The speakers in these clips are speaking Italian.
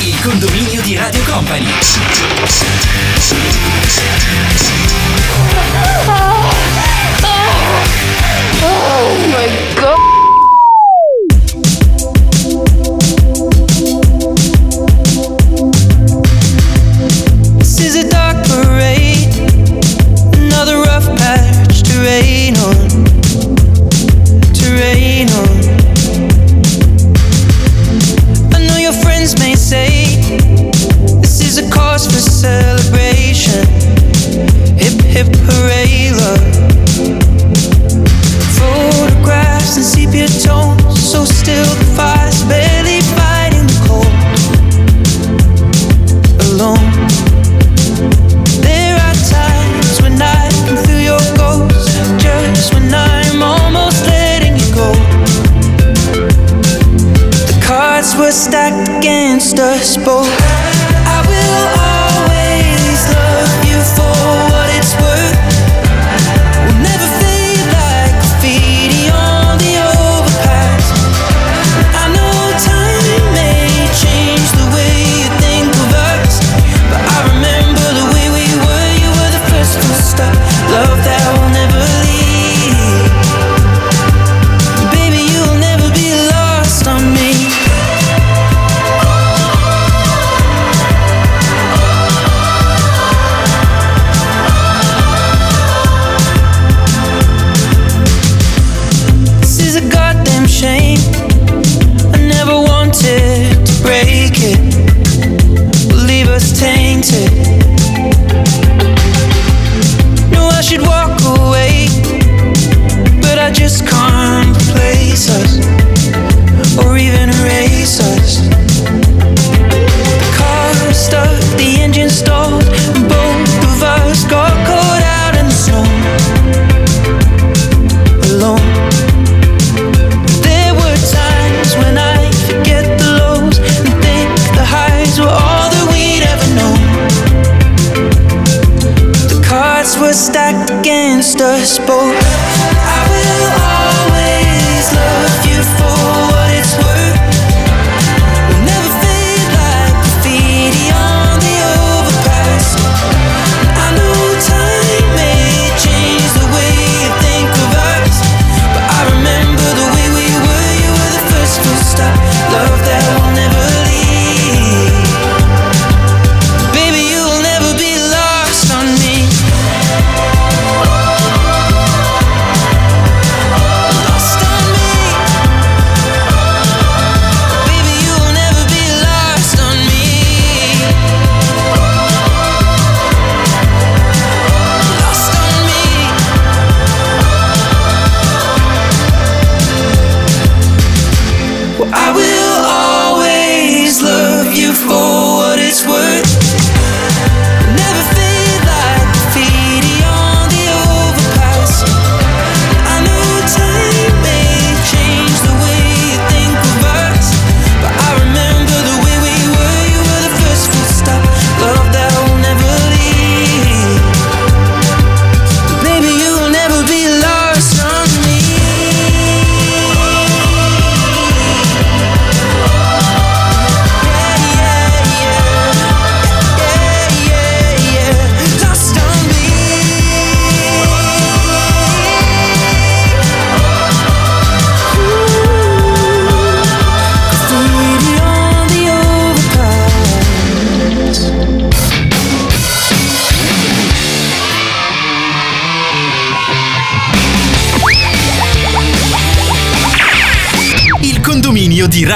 Il condominio di Radio Company. Oh, oh, oh my god! dust bowl stacked against us both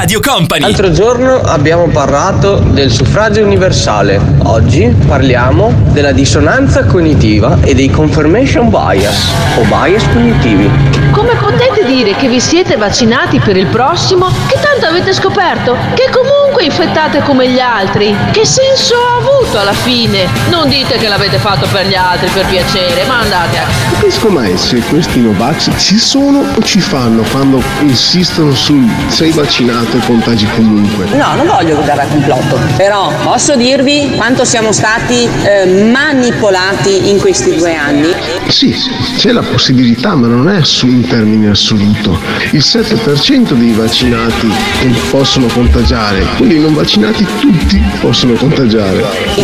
Radio Company. L'altro giorno abbiamo parlato del suffragio universale. Oggi parliamo della dissonanza cognitiva e dei confirmation bias o bias cognitivi. Come potete dire che vi siete vaccinati per il prossimo? Che tanto avete scoperto? Che comunque comunque infettate come gli altri. Che senso ha avuto alla fine? Non dite che l'avete fatto per gli altri, per piacere, ma andate a... Capisco mai se questi Novax ci sono o ci fanno quando insistono sul sei vaccinato e contagi comunque. No, non voglio dare a complotto, però posso dirvi quanto siamo stati eh, manipolati in questi due anni? Sì, c'è la possibilità, ma non è in termini assoluto. Il 7% dei vaccinati possono contagiare, quelli non vaccinati tutti possono contagiare.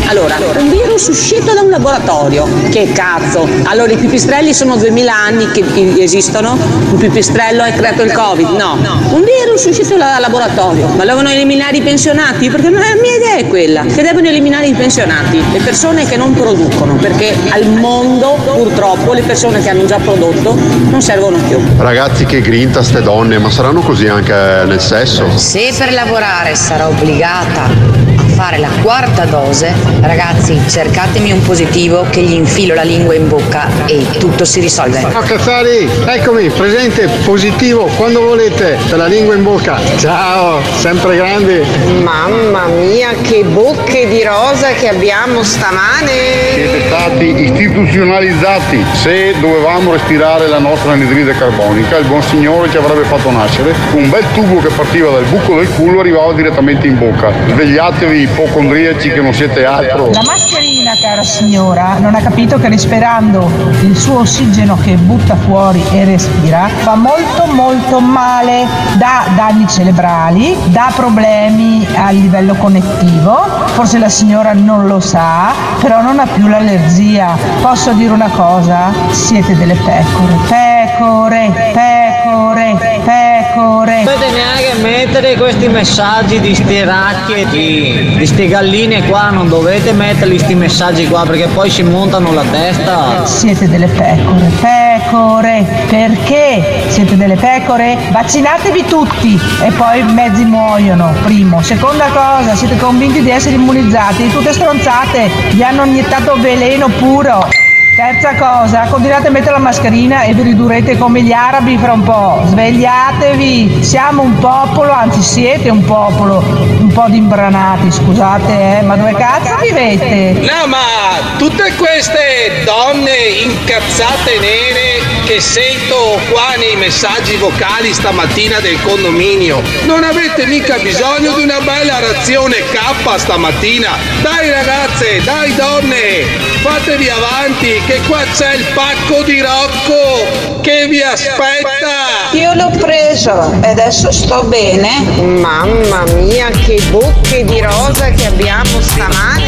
Allora, un virus uscito da un laboratorio, che cazzo? Allora i pipistrelli sono 2000 anni che esistono, un pipistrello ha creato il covid? No, un virus uscito dal laboratorio, ma lo devono eliminare i pensionati? Perché la mia idea è quella, che devono eliminare i pensionati, le persone che non producono, perché al mondo purtroppo le persone che hanno già prodotto non servono più. Ragazzi che grinta ste donne, ma saranno così anche nel sesso? Se per lavorare sarò obbligata a fare la quarta dose, ragazzi cercatemi un positivo che gli infilo la lingua in bocca e tutto si risolve. Oh Cazzari, eccomi, presente, positivo, quando volete, per la lingua in bocca. Ciao, sempre grandi. Mamma mia, che bocche di rosa che abbiamo stamane! Siete stati istituzionalizzati. Se dovevamo respirare la nostra anidride carbonica, il buon signore ci avrebbe fatto nascere un bel tubo che partiva dal buco del culo e arrivava direttamente in bocca. Svegliatevi, ipocondriaci, che non siete altro. La mascherina, cara signora, non ha capito che respirando il suo ossigeno che butta fuori e respira fa molto molto male, dà danni cerebrali, dà problemi a livello connettivo. Forse la signora non lo sa, però non ha più l'allergia. Posso dire una cosa? Siete delle pecore. Pecore, pecore, pecore. Non potete neanche mettere questi messaggi di sti racchi di, di sti galline qua, non dovete metterli sti messaggi qua perché poi si montano la testa. Siete delle pecore, pecore. Perché siete delle pecore? Vaccinatevi tutti e poi mezzi muoiono. Primo. Seconda cosa, siete convinti di essere immunizzati? Tutte stronzate, vi hanno iniettato veleno puro. Terza cosa, continuate a mettere la mascherina e vi ridurrete come gli arabi fra un po'. Svegliatevi, siamo un popolo, anzi siete un popolo, un po' di imbranati, scusate, eh, ma dove cazzo vivete? No, ma tutte queste donne incazzate nere che sento qua nei messaggi vocali stamattina del condominio, non avete mica bisogno di una bella razione K stamattina? Dai ragazze, dai donne, fatevi avanti che qua c'è il pacco di Rocco che vi aspetta. Io l'ho preso e adesso sto bene. Mamma mia, che bocche di rosa che abbiamo stamane.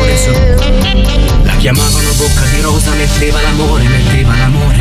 La chiamavano bocca di rosa, metteva l'amore, metteva l'amore.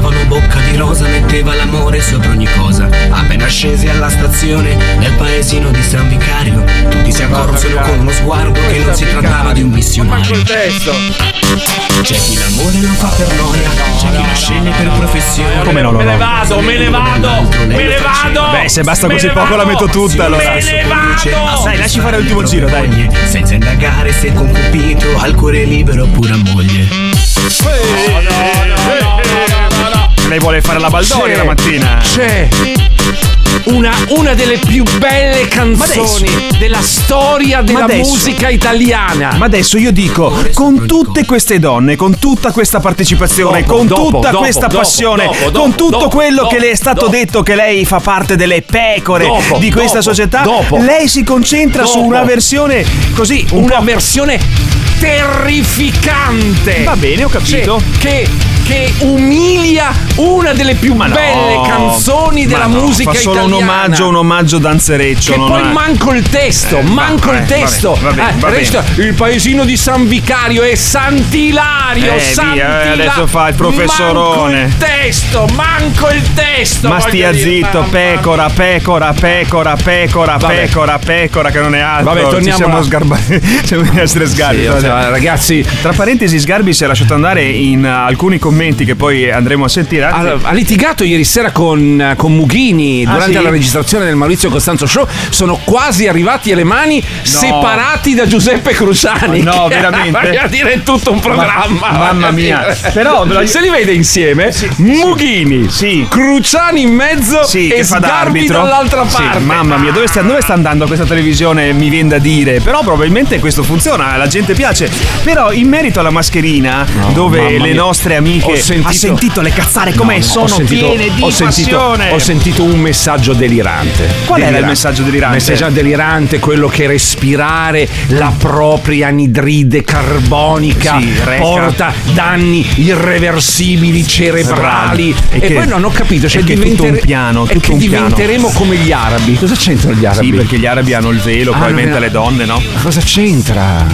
La chiamavano bocca di rosa, metteva l'amore sopra ogni cosa. Appena scesi alla stazione, nel paesino di San Vicario, tutti si accorsero con uno sguardo che non si trattava di un missionario. C'è chi l'amore lo fa per noia, c'è chi lo sceglie per professione. Come no, no, Me ne no. vado, me ne vado, me ne vado. Beh, se basta così poco la metto tutta allora. Me ne vado. Dai, lasci fare l'ultimo giro, dai. Senza indagare se con Cupido al cuore libero pure a moglie. Lei vuole fare la Baldoni C'è- la mattina. C'è una, una delle più belle canzoni della storia della adesso- musica italiana. Ma adesso io dico, con tutte queste donne, con tutta questa partecipazione, Dopo, con dopo, tutta dopo, questa passione, con tutto quello che le è stato detto che lei fa parte delle pecore di questa società, lei si concentra su una versione così, un una versione terrificante. Va bene, ho capito. Cioè, che, che umilia una delle più Ma no, belle canzoni ma della no, musica fa solo italiana. un omaggio, un omaggio danzereccio. Che non poi è- manco il testo, Eh, manco va- il eh, testo. va bene, va bene, Eh, va bene. il paesino di San Vicario e Sant'Ilario. Eh, eh, adesso fa il professorone. Manco il testo, manco il testo. Ma stia dire, zitto, pecora, pecora, pecora, pecora, Vabbè. pecora, pecora, che non è altro. Vabbè, torniamo Ci siamo alla- sgarbati. Siamo essere sgarbi. Sì, ragazzi, Tra parentesi, Sgarbi si è lasciato andare in uh, alcuni commenti che poi andremo a sentire. Ha, ha litigato ieri sera con, con Mughini Ah, durante sì? la registrazione del Maurizio Costanzo Show. Sono quasi arrivati alle mani separati da Giuseppe Cruciani. No, che- veramente? Voglio dire, è tutto un programma. Ma- mamma mia. Però se li vede insieme, Mughini, Sì. Cruciani in mezzo sì, e Sgarbi dall'altra Sì, parte. mamma mia, dove sta, dove sta andando questa televisione? Mi viene da dire. Però probabilmente questo funziona, la gente piace. Però in merito alla mascherina, dove mamma le nostre amiche che ha sentito le cazzare come No, no, sono ho sentito- piene di ho sentito, passione. ho sentito un messaggio delirante. Qual era il messaggio delirante? Il messaggio delirante, quello che respirare la propria anidride carbonica Sì, porta danni irreversibili cerebrali. E E, che- poi non ho capito, cioè e che è tutto diventere- un piano, tutto che un piano. diventeremo come gli arabi. Cosa c'entrano gli arabi? Sì, perché gli arabi hanno il velo, Ah, probabilmente le donne, no? Ma cosa c'entra?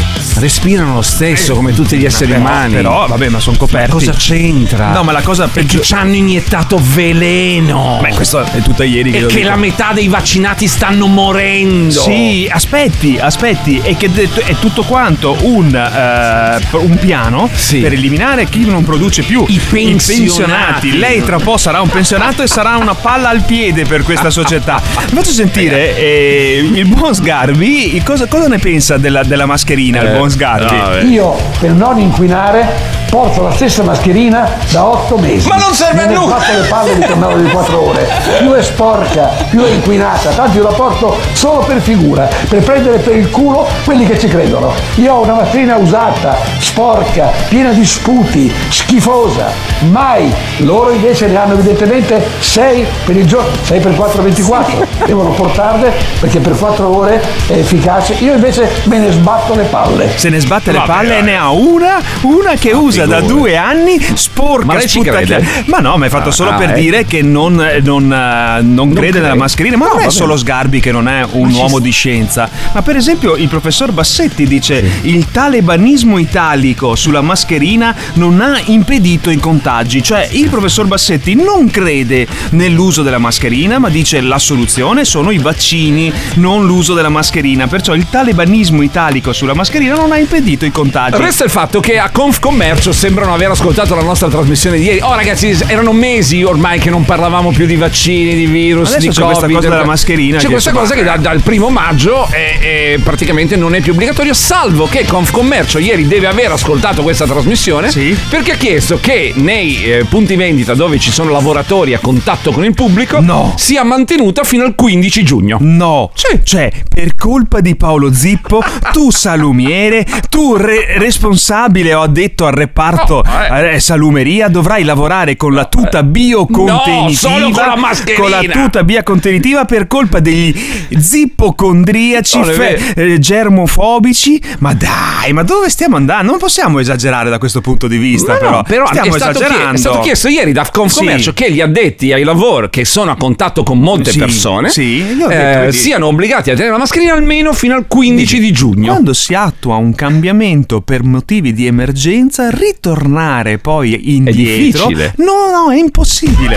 Respirano lo stesso come tutti gli esseri Però- umani. Però, vabbè, ma sono coperti. Ma cosa c'entra? No, ma la cosa Perché peggio- ci hanno iniettato veleno. Beh, questo è tutta ieri che E che dico. la metà dei vaccinati stanno morendo. Sì, aspetti, aspetti, e che è tutto quanto un, eh, un piano per eliminare chi non produce più i pensionati. Lei tra un po' sarà un pensionato e sarà una palla al piede per questa società. Faccio sentire eh, il buon Sgarbi, cosa, cosa ne pensa della, della mascherina, il Eh, buon Sgarbi? Io per non inquinare porto la stessa mascherina da otto mesi. Ma non serve a Me ne nulla! fatto le palle di tornare di quattro ore. Più è sporca, più è inquinata. Tanto io la porto solo per figura, per prendere per il culo quelli che ci credono. Io ho una mascherina usata, sporca, piena di sputi, schifosa. Mai. Loro invece ne hanno evidentemente 6 per il giorno, 6 per 4, 24. Devono portarle perché per 4 ore è efficace. Io invece me ne sbatto le palle. Se ne sbatte le Vabbè, palle e ne ha una, una che usa da figurati. due anni, sporca, Ma crede? Ma no, ma è fatto solo ah, per eh. dire che non, non, eh, non crede crede. nella mascherina. Ma No, non è solo Sgarbi che non è un Ma uomo di scienza. Ma per esempio il professor Bassetti dice il talebanismo italico sulla mascherina non ha impedito i contagi. Cioè il professor Bassetti non crede nell'uso della mascherina, ma dice la soluzione sono i vaccini, non l'uso della mascherina. Perciò il talebanismo italico sulla mascherina non ha impedito i contagi. Resta il fatto che a Confcommercio sembrano aver ascoltato la nostra trasmissione di ieri. Oh, ragazzi, erano mesi ormai che non parlavamo più di vaccini, di virus, Adesso di c'è Covid. questa cosa della mascherina C'è questa cosa che da- dal primo maggio è, è praticamente non è più obbligatorio, salvo che Confcommercio ieri deve aver ascoltato questa trasmissione perché ha chiesto che nei eh, punti vendita dove ci sono lavoratori a contatto con il pubblico sia mantenuta fino al 15 giugno. No, cioè per colpa di Paolo Zippo, tu salumiere, tu re- responsabile ho detto al reparto eh, salumeria, dovrai lavorare con la tuta biocontenitiva. No, solo con la mascherina. con la tuta biocontenitiva per colpa degli zippocondriaci, è fe- eh, germofobici. Ma dai, ma dove stiamo andando? Non possiamo esagerare da questo punto di vista, No, però. no, però stiamo è, stato chie- esagerando. è stato chiesto ieri da Confcommercio Sì. che gli addetti ai lavori che sono a contatto con molte Sì, persone sì, eh, siano obbligati a tenere la mascherina almeno fino al 15 di giugno. Quando si attua un cambiamento per motivi di emergenza, ritornare poi indietro. difficile. No, no, è impossibile.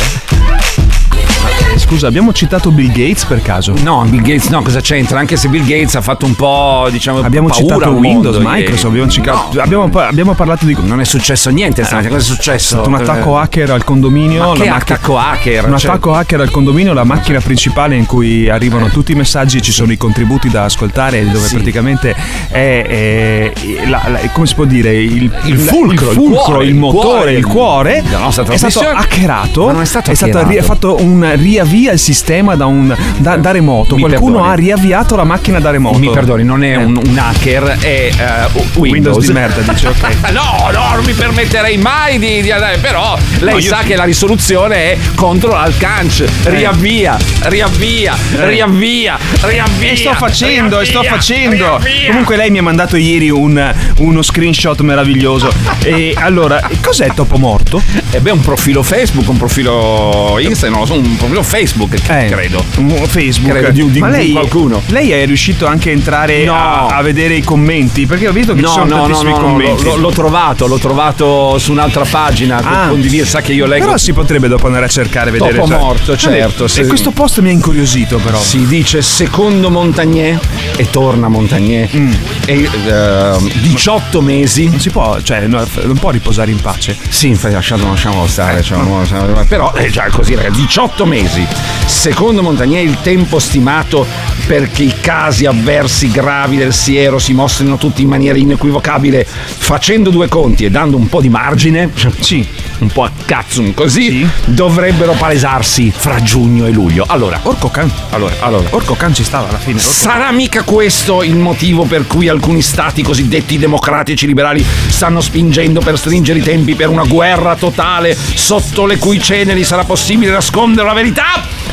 Eh, Scusa, abbiamo citato Bill Gates per caso? No, Bill Gates no, cosa c'entra? Anche se Bill Gates ha fatto un po', diciamo, Abbiamo paura citato Windows, mondo Microsoft, abbiamo, citato- No, abbiamo, abbiamo parlato di... non è successo niente stamattina, cosa è È successo? stato un attacco hacker al condominio. Ma che la macchina- attacco hacker? Un Cioè- attacco hacker al condominio, la macchina principale in cui arrivano tutti i messaggi, ci sono i contributi da ascoltare, dove Sì. praticamente è, è- la- la- come si può dire il, Il fulcro, il, il fulcro, cuore, il il motore, cuore il cuore della nostra è stato hackerato. Ma non è stato ri- fatto un riavvia il sistema da, un, da, da remoto. Mi Qualcuno perdoni. ha riavviato la macchina da remoto. Mi perdoni, non è un, un hacker, è eh, Windows. Windows di merda, dice, ok. no, no, non mi permetterei mai di, di andare. Però lei No, sa che la risoluzione è contro l'alcanch. Riavvia, riavvia, riavvia, riavvia. E sto facendo, e sto riavvia, facendo. riavvia. Comunque lei mi ha mandato ieri un- uno screenshot meraviglioso. E allora, cos'è Topo Morto? E beh, un profilo Facebook, un profilo Insta, non lo so, un profilo Facebook, Eh, credo. un Facebook. Credo di, di- Ma di lei, qualcuno. Lei è riuscito anche a entrare No. a, a vedere i commenti? Perché ho visto che ci No, sono no, tantissimi no, no, commenti. l'ho, l'ho trovato, l'ho trovato su un'altra pagina. Ah. Condiviso, sa che io leggo. Però si potrebbe dopo andare a cercare vedere. Topo cioè- morto, certo, E sì. questo post mi ha incuriosito, però. Si dice secondo Montagnier e torna Montagnier. Mm. E ehm, 18 mesi. Non si può, cioè, no, non può riposare in pace. Sì, infatti lasciamo, lasciamolo stare. cioè, lasciamo- però è già così, ragazzi. 18 mesi. Così. Secondo Montagnier il tempo stimato perché i casi avversi gravi del siero si mostrino tutti in maniera inequivocabile, facendo due conti e dando un po' di margine, sì, un po' a cazzum così, dovrebbero palesarsi fra giugno e luglio. Allora, Orco Can. allora, allora. Orco Can ci stava alla fine. Orco Sarà mica questo il motivo per cui alcuni stati cosiddetti democratici liberali stanno spingendo per stringere i tempi per una guerra totale sotto le cui ceneri sarà possibile nascondere la verità?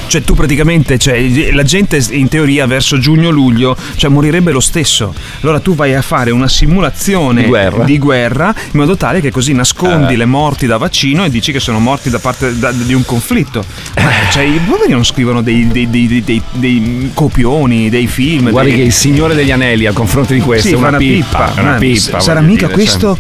Cioè tu praticamente, cioè, la gente in teoria verso giugno-luglio, cioè morirebbe lo stesso. Allora tu vai a fare una simulazione Di guerra. di guerra, in modo tale che così nascondi Eh. le morti da vaccino e dici che sono morti da parte da- di un conflitto. Ma, cioè, i poveri non scrivono dei, dei- dei- dei- copioni, dei film. Guardi che il Signore degli Anelli a confronto di questo Sì, è fa una, pippa, è una pippa. Sarà mica dire, cioè.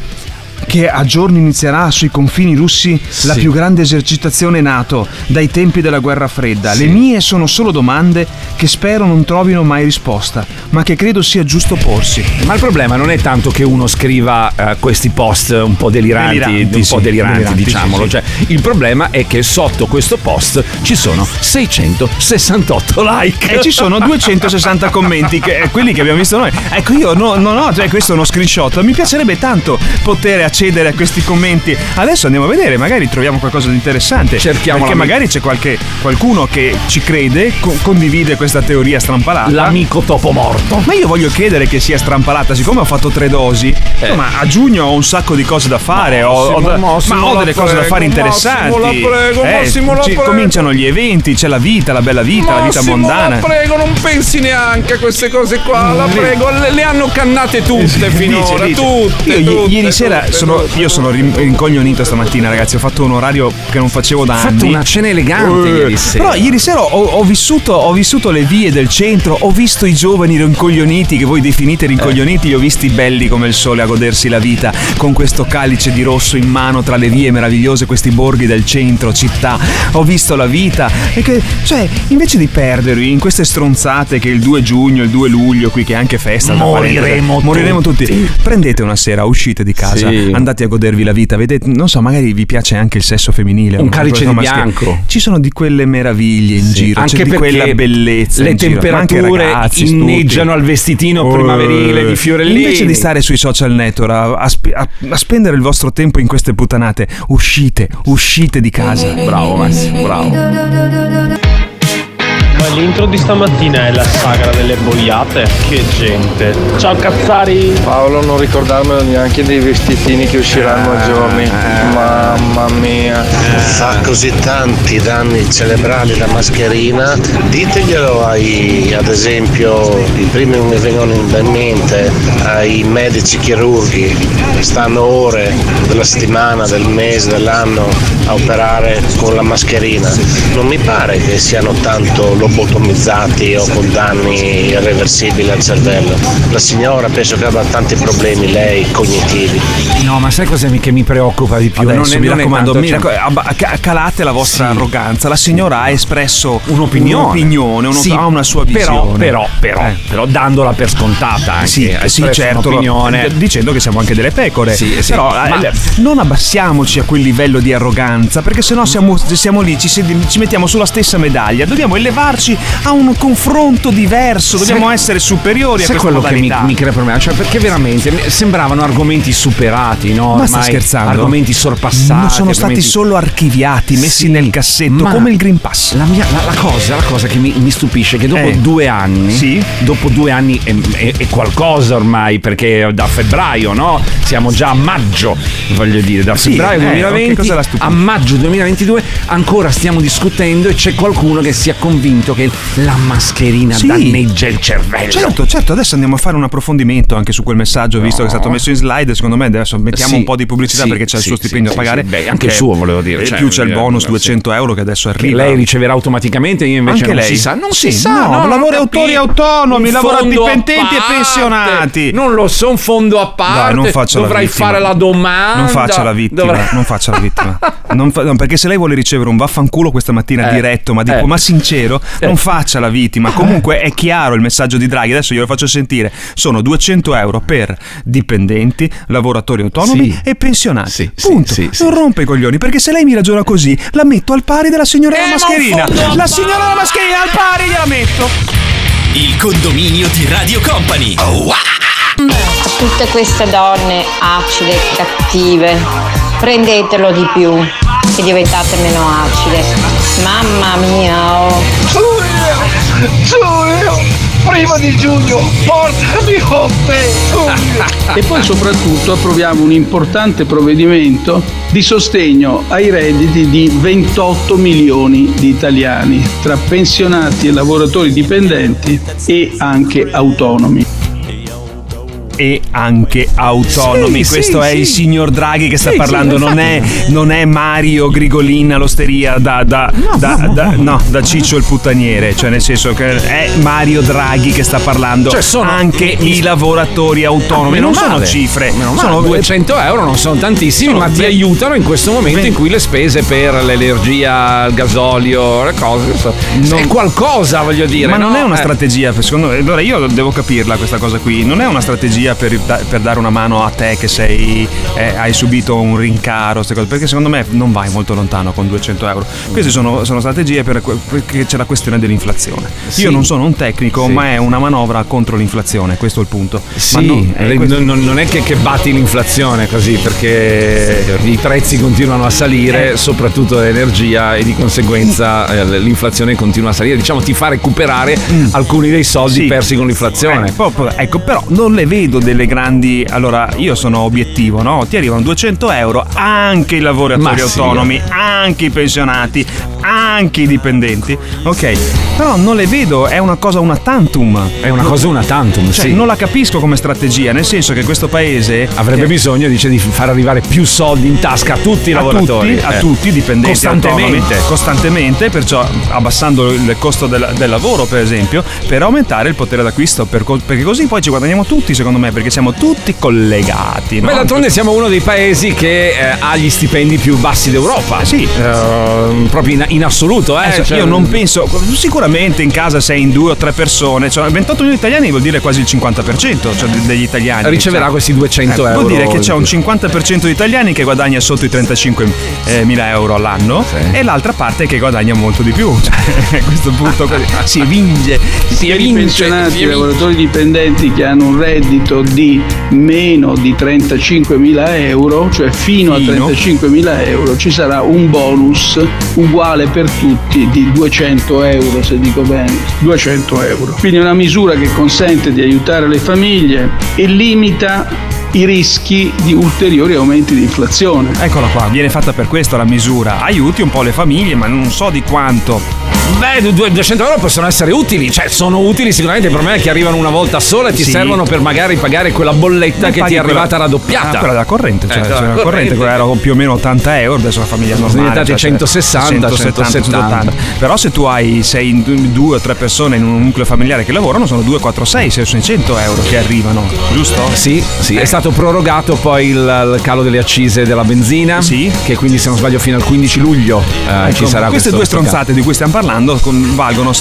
Che a giorni inizierà sui confini russi la Sì. più grande esercitazione NATO dai tempi della guerra fredda. Sì. Le mie sono solo domande che spero non trovino mai risposta, ma che credo sia giusto porsi. Ma il problema non è tanto che uno scriva eh, questi post un po' deliranti, Deliranti, un sì, po' deliranti, deliranti, diciamolo. Cioè, il problema è che sotto questo post ci sono 668 like. E ci sono 260 commenti, che, eh, quelli che abbiamo visto noi. Ecco, io no- non ho, cioè, questo è uno screenshot. Mi piacerebbe tanto poter accedere a questi commenti. Adesso andiamo a vedere, magari troviamo qualcosa di interessante. Cerchiamo Perché magari c'è qualche, qualcuno che ci crede, co- condivide questa teoria strampalata. L'amico topo morto. Ma io voglio credere che sia strampalata, siccome ho fatto tre dosi. Eh. Ma a giugno ho un sacco di cose da fare. ho, ho da- Massimo, ma ho delle cose da prego, fare interessanti. Massimo, la prego, Eh, Massimo, la ci- prego. cominciano gli eventi, c'è la vita, la bella vita, la vita Massimo, mondana. la prego, non pensi neanche a queste cose qua, la Mm, prego, le, le hanno cannate tutte finora, Dice, dice. tutte. Io tutte, ieri sera tutte, sono, io sono rin- rincoglionito stamattina, ragazzi. Ho fatto un orario che non facevo da anni. fatto una cena elegante Eh, ieri sera. Però ieri sera ho, ho vissuto, ho vissuto le vie del centro, ho visto i giovani rincoglioniti, che voi definite rincoglioniti, li ho visti belli come il sole a godersi la vita, con questo calice di rosso in mano tra le vie meravigliose, questi borghi del centro, città. Ho visto la vita. E che, cioè, invece di perdervi in queste stronzate che il 2 giugno, il 2 luglio, qui che è anche festa, Moriremo parentesi, moriremo tutti. Prendete una sera, uscite di casa, Sì. Andate a godervi la vita, vedete, non so, magari vi piace anche il sesso femminile. Un calice di maschile. bianco. Ci sono di quelle meraviglie in giro, anche c'è di quella bellezza. le temperature ragazzi, inneggiano tutti. al vestitino primaverile di fiorellini. Invece di stare sui social network a, a a- a spendere il vostro tempo in queste puttanate, uscite, uscite di casa. Bravo Massimo, bravo. Ma l'intro di stamattina è la sagra delle boiate? Che gente. Ciao cazzari! Paolo, non ricordarmelo neanche dei vestitini che usciranno a giorni. Mamma mia. Fa così tanti danni cerebrali la mascherina, diteglielo ai, ad esempio, i primi che mi vengono in mente, ai medici chirurghi, stanno ore della settimana, del mese, dell'anno a operare con la mascherina. Non mi pare che siano tanto lobotomizzati o con danni irreversibili al cervello. La signora penso che abbia tanti problemi, lei, cognitivi. No, ma sai cosa mi, che mi preoccupa di più? Adesso Non è- mi non è raccomando, tanto, mi cioè- abba- ca- calate la vostra arroganza. La signora ha espresso un'opinione, un'opinione, uno- Sì, ha una sua visione. Però, però, però, Eh. però dandola per scontata anche. Sì, ha sì, certo, un'opinione. d- dicendo che siamo anche delle pecore. Sì, sì, Però ma- eh, non abbassiamoci a quel livello di arroganza, perché sennò siamo, siamo lì, ci, ci mettiamo sulla stessa medaglia. Dobbiamo elevarci a un confronto diverso, dobbiamo Sai- essere superiori a questa quello che mi, modalità. mi crea problema? Cioè, perché veramente sembravano argomenti superati, no? Ma sta scherzando? Argomenti sorpassati. Non sono stati argomenti- solo archiviati, messi Sì, nel cassetto, ma come il Green Pass. La, mia- la- la cosa, la cosa che mi, mi stupisce è che dopo Eh. due anni, Sì. dopo due anni è, è- è qualcosa ormai, perché da febbraio, no? Siamo già a maggio, voglio dire, da Sì, febbraio eh, che 2020 cosa la stupisce? a maggio 2022 ancora stiamo discutendo e c'è qualcuno che si è convinto che la mascherina Sì. danneggia il cervello. Certo, certo, adesso andiamo a fare un approfondimento anche su quel messaggio, visto che è stato messo in slide. Secondo me adesso mettiamo Sì, un po' di pubblicità sì, perché c'è il suo stipendio da pagare. Beh, anche che- il suo, volevo dire, E cioè, più c'è il bonus sì. 200 euro che adesso Che arriva. lei riceverà automaticamente, io invece Anche non lei? si sa, non si sa, no, ho lavori capito. autori autonomi, a dipendenti e pensionati. Non lo so, un fondo a parte. Dai, non faccia la Dovrai vittima. fare la domanda. Non faccia la vittima, Dovrai- non faccia la vittima. non fa- no, perché se lei vuole ricevere un vaffanculo questa mattina Eh, diretto, ma, dico, eh. ma sincero. Non faccia la vittima. Comunque è chiaro il messaggio di Draghi. Adesso glielo faccio sentire. Sono 200 euro per dipendenti, lavoratori autonomi Sì. e pensionati. Sì, Punto. sì, sì. Non rompe i coglioni, perché se lei mi ragiona così, la metto al pari della signora della Eh, ma mascherina. La signora della mascherina al pari gliela metto. Il condominio di Radio Company. Tutte queste donne acide e cattive, prendetelo di più e diventate meno acide. Mamma mia, oh. Giulio, Giulio, prima di giugno, portami con te, Giulio. E poi soprattutto approviamo un importante provvedimento di sostegno ai redditi di 28 milioni di italiani, tra pensionati e lavoratori dipendenti e anche autonomi. E anche autonomi. Sì, Questo sì, è sì. il signor Draghi che sta parlando, non, è, infatti. non è Mario Grigolin all'osteria da, da, da, da- no, da Ciccio il puttaniere, cioè nel senso che è Mario Draghi che sta parlando. Cioè, sono- anche i lavoratori autonomi, non sono cifre, sono 200 euro non sono tantissimi, Sono ma ti aiutano in questo momento ve- in cui le spese per l'energia, il gasolio, le cose. Non- È qualcosa, voglio dire. Ma non no? è una Eh. strategia, secondo me. Allora io devo capirla questa cosa qui. Non è una strategia per, da- per dare una mano a te che sei, eh, hai subito un rincaro, cose, perché secondo me non vai molto lontano con 200 euro. Queste sono, sono strategie per, perché c'è la questione dell'inflazione. Sì. Io non sono un tecnico, Sì. ma è una manovra contro l'inflazione, questo è il punto. Sì, non- eh, le- questo- non, non è che, che batti l'inflazione così perché i prezzi continuano a salire, Eh. soprattutto l'energia e di conseguenza eh, l'inflazione continua a salire. Diciamo ti fa recuperare alcuni dei soldi Mm. Persi con l'inflazione. Eh, ecco, però non le vedo delle grandi. Allora, io sono obiettivo, no? Ti arrivano 200 euro anche i lavoratori sì. autonomi, anche i pensionati, anche i dipendenti. Ok, però non le vedo, è una cosa una tantum. È una cosa una tantum, Cioè, sì. non la capisco come strategia, nel senso che questo paese Avrebbe che- bisogno, dice, di far arrivare più soldi in tasca a tutti i a lavoratori. tutti, a Eh. tutti, dipendenti Costantemente. autonomi, costantemente, perciò abbassando il costo del, del lavoro, per esempio, per aumentare il potere d'acquisto, per perché così poi ci guadagniamo tutti, secondo me, perché siamo tutti collegati. no? Beh, d'altronde siamo uno dei paesi che eh, ha gli stipendi più bassi d'Europa. Sì. Eh, proprio in, in assoluto, eh. Adesso, cioè- io non penso, sicuramente in casa sei in due o tre persone, cioè 28 milioni di italiani vuol dire quasi il 50% cioè de- degli italiani. Riceverà Cioè, questi 200 eh, euro. Vuol dire che c'è un 50% di italiani che guadagna sotto i 35 eh, mila euro all'anno e l'altra parte che guadagna molto di più. Cioè, a questo punto si evinge, si sia i evince. pensionati si i lavoratori dipendenti che hanno un reddito di meno di 35.000 euro, cioè fino, Fino. a 35.000 euro, ci sarà un bonus uguale per tutti di 200 euro, se dico bene, 200 euro. Quindi è una misura che consente di aiutare le famiglie e limita i rischi di ulteriori aumenti di inflazione. Eccola qua, viene fatta per questo la misura. Aiuti un po' le famiglie, ma non so di quanto. Beh, due- 200 euro possono essere utili, cioè sono utili sicuramente, problema è che arrivano una volta sola e ti Sì. servono per magari pagare quella bolletta Ma che ti è quella- arrivata raddoppiata. Ah, quella da corrente, cioè, Eh, cioè, quella la corrente, corrente. quella era più o meno 80 euro, adesso la famiglia normale. diventati cioè, 160, 170. Però se tu hai sei due o tre persone in un nucleo familiare che lavorano, sono 2, 4, 6, 600 euro che arrivano, giusto? Sì, sì, Eh. è stato prorogato poi il, il calo delle accise della benzina, Sì. che quindi se non sbaglio fino al 15 luglio eh, ci Ecco, sarà queste due stronzate di cui stiamo parlando con- valgono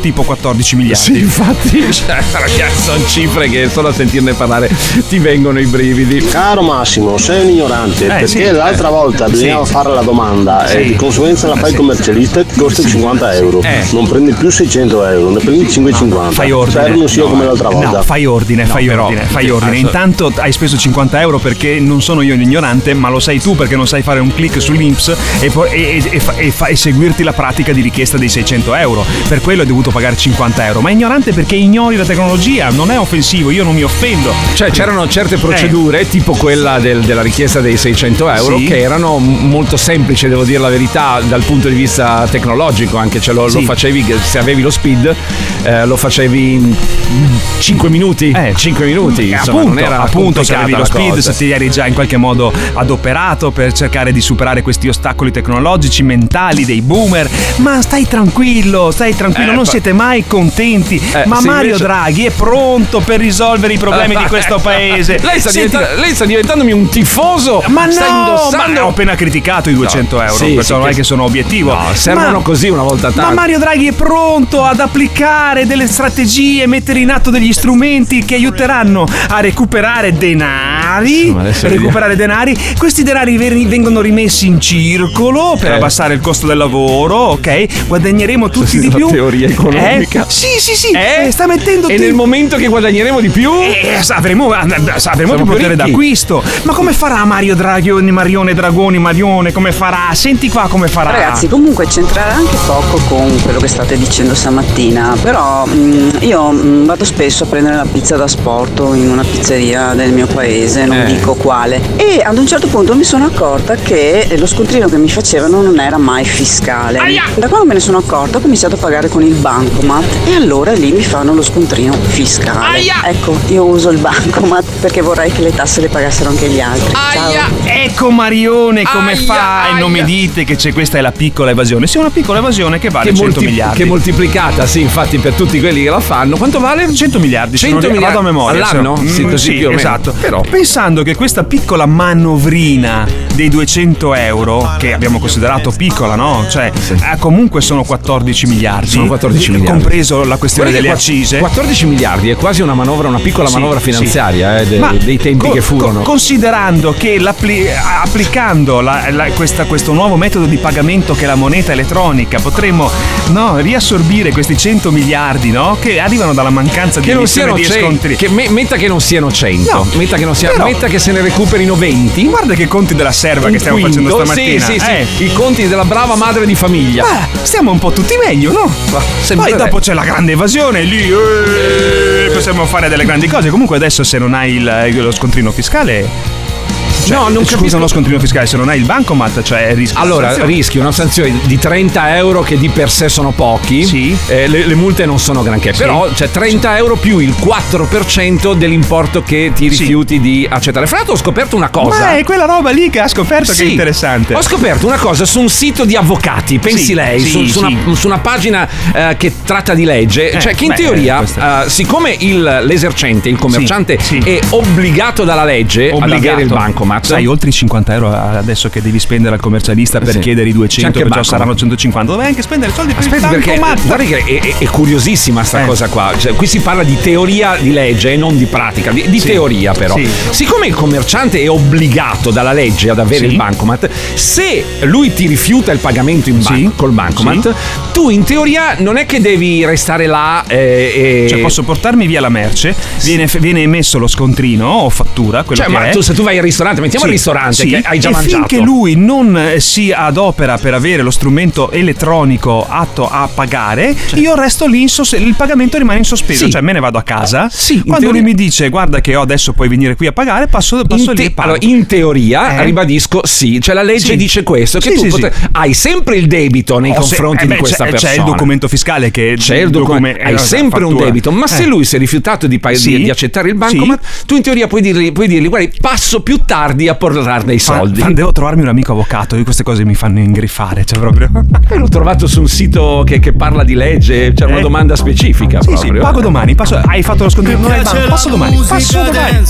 tipo 14 miliardi. Sì, infatti, cioè, ragazzi, sono cifre che solo a sentirne parlare ti vengono i brividi. Caro Massimo, sei un ignorante Eh, perché sì, l'altra eh, volta bisognava sì. fare la domanda Sì. e di conseguenza la fai sì. commercialista e ti costa 50 euro. Eh. Non prendi più 600 euro, ne prendi 550. Fai ordine. Spero non sia No, come l'altra volta. No, fai ordine, No, fai però- ordine, fai ordine. Intanto hai speso 50 euro perché non sono io l'ignorante, ma lo sai tu perché non sai fare un click sull'Inps e, poi- e- e- e e e seguirti la pratica di richiesta dei 600 euro. Per quello hai dovuto pagare 50 euro. Ma ignorante perché ignori la tecnologia, non è offensivo, io non mi offendo. Cioè c'erano certe Eh. procedure, tipo quella del- della richiesta dei 600 euro, Sì. che erano molto semplici, devo dire la verità, dal punto di vista tecnologico, anche ce lo, lo Sì. facevi che- se avevi lo speed, eh, lo facevi in 5 minuti. 5 minuti. Eh, insomma, appunto, non era appunto se avevi lo speed, cosa. se ti eri già in qualche modo adoperato per cercare di superare questi ostacoli tecnologici, mentali dei boomer. Ma stai tranquillo, stai tranquillo, Eh, non siete mai contenti. Eh, ma Mario invece- Draghi è pronto per risolvere i problemi di questo paese. Lei sta, Senti- diventa- lei sta diventandomi un tifoso. Ma sta no, indossando. ma ho appena criticato i 200 euro, Sì, sì, non è che- sono obiettivo. No, servono Ma- così una volta tanto. Ma Mario Draghi è pronto ad applicare delle strategie, mettere in atto degli strumenti che aiuteranno a recuperare denari. recuperare denari. Questi denari vengono rimessi in circolo per Eh. abbassare il costo del lavoro, ok? Guadagneremo tutti di più. la teoria economica. Eh? Sì, sì, sì. Eh? eh, sta mettendo E te- nel momento che guadagneremo di più. eh, avremo, avremo Siamo più potere d'acquisto. Ma come farà Mario Draghi o Marione Dragoni Marione? Come farà? Senti qua come farà. Ragazzi, comunque c'entrerà anche poco con quello che state dicendo stamattina, però mh, io mh, vado spesso a prendere la pizza da sporto in una pizzeria del mio paese, non Eh. dico quale, e ad un certo punto mi sono accorta che lo scontrino che mi facevano non era mai fiscale. Da quando me ne sono accorta ho cominciato a pagare con il bancomat e allora lì mi fanno lo scontrino fiscale. Ecco, io uso il bancomat perché vorrei che le tasse le pagassero anche gli altri. Ciao. Ecco Marione come Aia, fai? Non mi aia. dite che c'è questa è la piccola evasione. Sì, una piccola evasione che vale Che, 100 molti- miliardi. che moltiplicata, sì, infatti, per tutti quelli che la fanno. Quanto vale? 100 miliardi, se 100 non ri- miliardi vado a memoria. all'anno? se- Sì, Mm, così più o meno. esatto. Però Pensando che questa piccola manovrina dei 200 euro, che abbiamo considerato piccola, no? Cioè, eh, comunque sono 14 miliardi. Sono 14 miliardi. Compreso la questione Guarda delle accise. 14 miliardi è quasi una manovra, una piccola Sì, manovra sì. finanziaria eh, de- dei tempi co- che furono. co- considerando che l'appli- applicando la- la- questa- questo nuovo metodo di pagamento che è la moneta elettronica potremmo no, riassorbire questi 100 miliardi no, che arrivano dalla mancanza di che non emissione di 100, scontri. che me- metta che non siano 100, No, metta, che non sia- però- metta che se ne recuperino 20. Guarda che conti della serva che stiamo quinto, facendo stamattina. Sì, sì, sì, eh. i conti della brava madre di famiglia. Beh, stiamo un po' tutti meglio, no? sempre Poi dopo c'è la grande evasione, lì eh, possiamo fare delle grandi cose. Comunque adesso se non hai il- lo scontrino fiscale... Cioè, No, non scusa, capisco. lo scontrino fiscale, se non hai il bancomat, cioè rischi Allora, rischi una sanzione di 30 euro che di per sé sono pochi. Sì. Eh, le, le multe non sono granché, Sì. però c'è 30 euro più il 4% dell'importo che ti rifiuti di accettare. Fra l'altro ho scoperto una cosa. Ma è quella roba lì che ha scoperto che Sì. è interessante. Ho scoperto una cosa su un sito di avvocati, pensi Sì, lei, sì, su, su sì. una, su una pagina eh, che tratta di legge, Eh, cioè che in beh, teoria, eh, siccome il- l'esercente, il commerciante Sì, sì. è obbligato dalla legge ad Obbligato. avere il bancomat, Sai, oltre i 50 euro adesso che devi spendere al commercialista per Sì. chiedere i C'è 200, anche perciò saranno 150. Dov'è anche spendere soldi per Aspetta, il perché bancomat? guardi che è, è- è curiosissima sta Eh. cosa qua. Cioè, qui si parla di teoria di legge e non di pratica, di, di Sì. teoria però. Sì. Siccome il commerciante è obbligato dalla legge ad avere il bancomat, se lui ti rifiuta il pagamento in ban- col bancomat, tu in teoria non è che devi restare là eh, e... Cioè, posso portarmi via la merce, viene, viene emesso lo scontrino o fattura, quello Cioè, che ma è. tu, se tu vai al ristorante, mettiamo Sì, il ristorante sì, che hai già e mangiato. finché lui non eh, si adopera per avere lo strumento elettronico atto a pagare, io resto lì in sos- il pagamento rimane in sospeso, Cioè. Sì. cioè me ne vado a casa. Sì, in Quando teoria- lui mi dice "Guarda che adesso puoi venire qui a pagare", passo, passo In, lì te- e pago. allora, in teoria, Eh? ribadisco, sì, cioè la legge Sì. dice questo, che Sì, tu sì, potre- sì. hai sempre il debito nei Oh, se- confronti eh beh, di questa c'è, persona. C'è il documento fiscale che C'è il documento, docume- hai eh, sempre un fattura. debito, ma se Eh. lui si è rifiutato di, pa- di- Sì. di accettare il bancomat, tu in teoria puoi dirgli, puoi dirgli guardi, passo più tardi a portarne i Fa- soldi. fa- devo trovarmi un amico avvocato, io queste cose mi fanno ingriffare, cioè proprio. L'ho trovato su un sito che, che parla di legge, c'era una Eh? domanda specifica Sì, sì, pago domani, passo- hai fatto lo scontrino, non banco, passo domani, passo domani.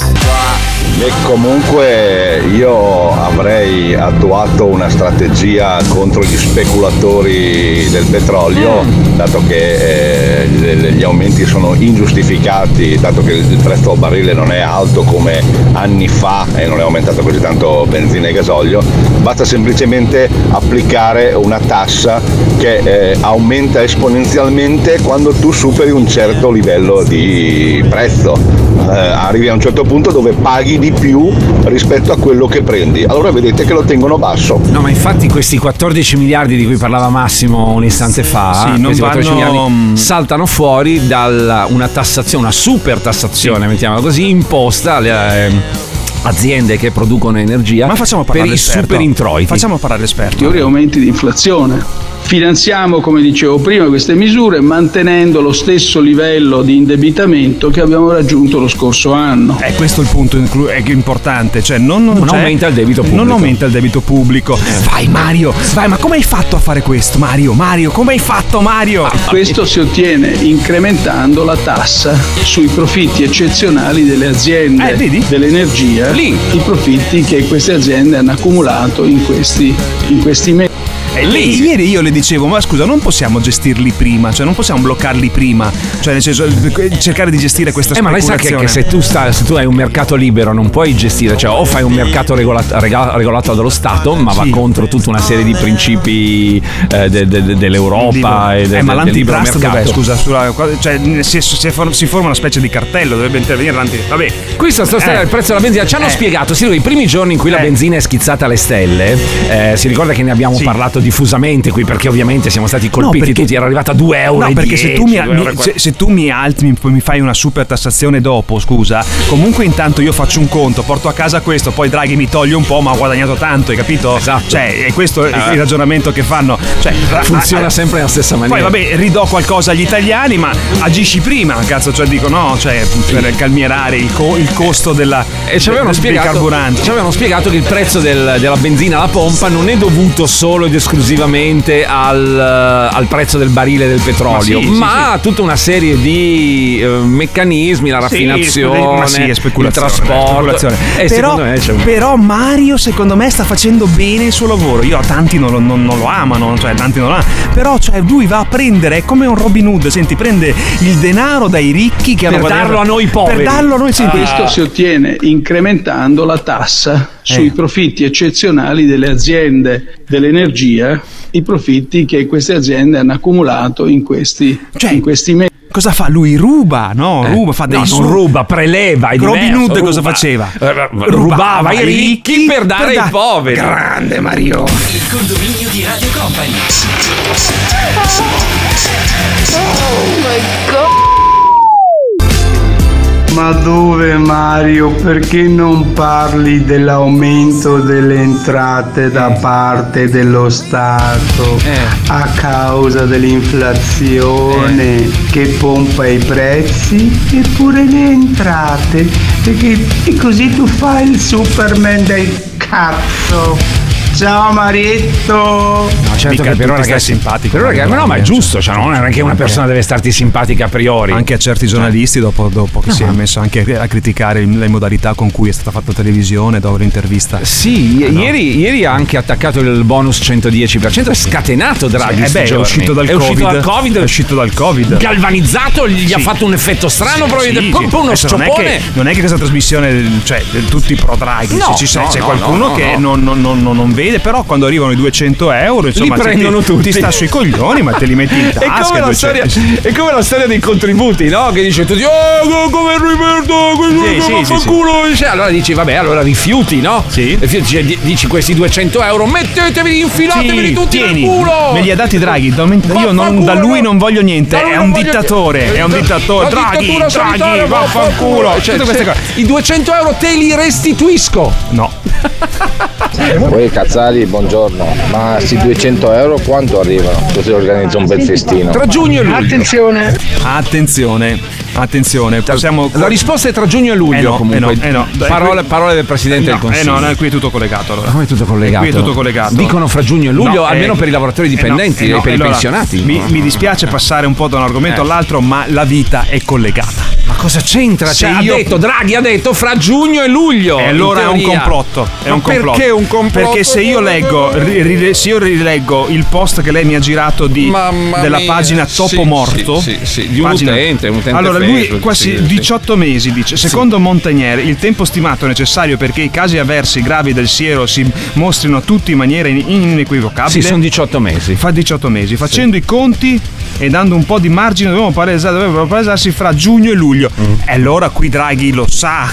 E comunque io avrei attuato una strategia contro gli speculatori del petrolio, dato che eh, gli aumenti sono ingiustificati, dato che il prezzo al barile non è alto come anni fa e non è aumentato così tanto benzina e gasolio, basta semplicemente applicare una tassa che eh, aumenta esponenzialmente quando tu superi un certo livello di prezzo. Eh, arrivi a un certo punto dove paghi di più rispetto a quello che prendi. Allora vedete che lo tengono basso. No, ma infatti questi 14 miliardi di cui parlava Massimo un istante fa, Sì, non questi 14 vanno- miliardi saltano fuori da una tassazione, una super tassazione, mettiamola così, imposta alle ehm, aziende che producono energia Ma facciamo per parlare i super introiti. Facciamo parlare l'esperto. Teoria aumenti di inflazione. Finanziamo, come dicevo prima, queste misure mantenendo lo stesso livello di indebitamento che abbiamo raggiunto lo scorso anno. Eh, questo è il punto inclu- è importante, cioè non, Non cioè, aumenta il debito pubblico. Non aumenta il debito pubblico. Vai Mario, vai, ma come hai fatto a fare questo Mario? Mario, come hai fatto Mario? Questo si ottiene incrementando la tassa sui profitti eccezionali delle aziende Eh, dell'energia, i profitti che queste aziende hanno accumulato in questi, in questi mesi. E lì, ieri io le dicevo, ma scusa, non possiamo gestirli prima, cioè non possiamo bloccarli prima, cioè nel senso cercare di gestire questa Eh, ma lei sa che, che se, tu sta- se tu hai un mercato libero non puoi gestire, cioè o fai un mercato regola- rega- regolato dallo Stato, ma va contro tutta una serie di principi eh, de- de- de- dell'Europa e de- eh, ma del l'antitrust dov'è? Scusa, sulla- cioè, si, si for- si forma una specie di cartello, dovrebbe intervenire l'antitrust. Vabbè. Questa sta storia Eh. del prezzo della benzina ci hanno Eh. spiegato, sì, i primi giorni in cui la benzina è schizzata alle stelle, eh, si ricorda che ne abbiamo parlato diffusamente qui perché ovviamente siamo stati colpiti perché- tutti, era arrivata a 2 euro. No, e perché se tu mi, 10, mi- 2 euro e se, se tu mi alzi, mi, poi mi fai una super tassazione dopo, scusa, comunque intanto io faccio un conto, porto a casa questo, poi Draghi mi toglie un po', ma ho guadagnato tanto, hai capito? Esatto. Cioè, è questo il- Eh. il ragionamento che fanno. Cioè, Funziona sempre nella stessa maniera. Poi vabbè, ridò qualcosa agli italiani, ma agisci prima, cazzo, cioè dico no, cioè per calmierare il, co- il costo della E ci avevano, del spiegato, bicarburante. ci avevano spiegato che il prezzo del- della benzina alla pompa non è dovuto solo ed esclusivamente al, al prezzo del barile del petrolio, Ma ma, sì, sì, ha tutta una serie di eh, meccanismi, la Sì, raffinazione, ma sì, il speculazione, trasporto. speculazione. E però, secondo me c'è un- però Mario secondo me sta facendo bene il suo lavoro. Io tanti non lo, non- non lo amano, cioè tanti non lo amano. Però cioè, lui va a prendere, è come un Robin Hood, senti, prende il denaro dai ricchi che Per hanno guadagnato- darlo a noi poveri. Per darlo a noi sì. Questo si ottiene incrementando la tassa sui profitti eccezionali delle aziende dell'energia, i profitti che queste aziende hanno accumulato in questi, in questi mesi. Cosa fa? Lui ruba, no? Ruba, fa dei No, su- non ruba, preleva. È Robin diverso, Hood cosa faceva? Eh, Rubava ai ricchi per dare ai da- poveri. Grande Mario. Il condominio di Radio Company. Ma dove Mario? Perché non parli dell'aumento delle entrate da parte dello Stato a causa dell'inflazione che pompa i prezzi eppure le entrate? Perché e così tu fai il Superman del cazzo. Ciao Marietto! No, certo Mica che per ora stai simpatico, Per ora che, Mario, no, ma è cioè. giusto, cioè, non è che una persona deve starti simpatica a priori. Anche a certi giornalisti, dopo, dopo che si è messo anche a criticare le modalità con cui è stata fatta televisione dopo l'intervista. Sì, Ah, no. ieri, ieri ha anche attaccato il bonus 110%, è scatenato Draghi. Sì, eh beh, è uscito dal è uscito Covid. dal Covid. È uscito dal Covid. Galvanizzato, gli ha Sì. fatto un effetto strano, probabilmente. Sì, poi sì. uno Adesso non è, che, non è che questa trasmissione, cioè, tutti pro Draghi, No, ci- ci- no, c'è no, qualcuno no, che no. Non, non- non- non- non vede, però quando arrivano i 200 euro, insomma, Li prendono ti, tutti. ti sta sui coglioni, ma te li metti in È tasca. come, la 200. storia, è come la storia dei contributi, no? Che dice tutti, oh, come Roberto, Sì, sì, sì, sì. culo. Allora dici, vabbè, allora rifiuti, no? Sì. Dici, dici questi 200 euro, mettetevi, infilateveli Sì, tutti tieni, nel culo. me li ha dati Draghi. Io non- da lui non voglio niente. È un dittatore. È un dittatore. Draghi, Draghi, vaffanculo. Cioè, cose. I 200 euro te li restituisco. No. Poi Cazzari, buongiorno, ma questi 200 euro quanto arrivano? Così organizzo un bel festino. Tra giugno e luglio. Attenzione. Attenzione. Attenzione. Possiamo... La risposta è tra giugno e luglio, Eh no, comunque. eh no, eh no. Parole, Eh, parole del Presidente no, del Consiglio. Eh no, no, qui è tutto collegato allora. Come è tutto collegato? Qui è tutto collegato. Dicono fra giugno e luglio, No, almeno eh, per i lavoratori eh no, dipendenti eh no, e per i allora, pensionati. Mi, mi dispiace passare un po' da un argomento Eh. all'altro, ma la vita è collegata. Ma cosa c'entra? Cioè, io- ha detto, Draghi ha detto fra giugno e luglio. E allora è un complotto. È Ma un complotto. Perché un complotto? Perché se io leggo, ri- ri- se io rileggo il post che lei mi ha girato di, della mia. pagina Topo Sì, Morto, sì, sì, sì, di un pagina- utente, un utente Allora lui Facebook, quasi sì, sì. 18 mesi dice: Secondo Montagnier, il tempo stimato necessario perché i casi avversi gravi del siero si mostrino tutti in maniera in- inequivocabile. Sì, sono 18 mesi. Fa 18 mesi. Facendo i conti e dando un po' di margine, dovrebbero palesarsi fra giugno e luglio. Mm. E allora qui Draghi lo sa.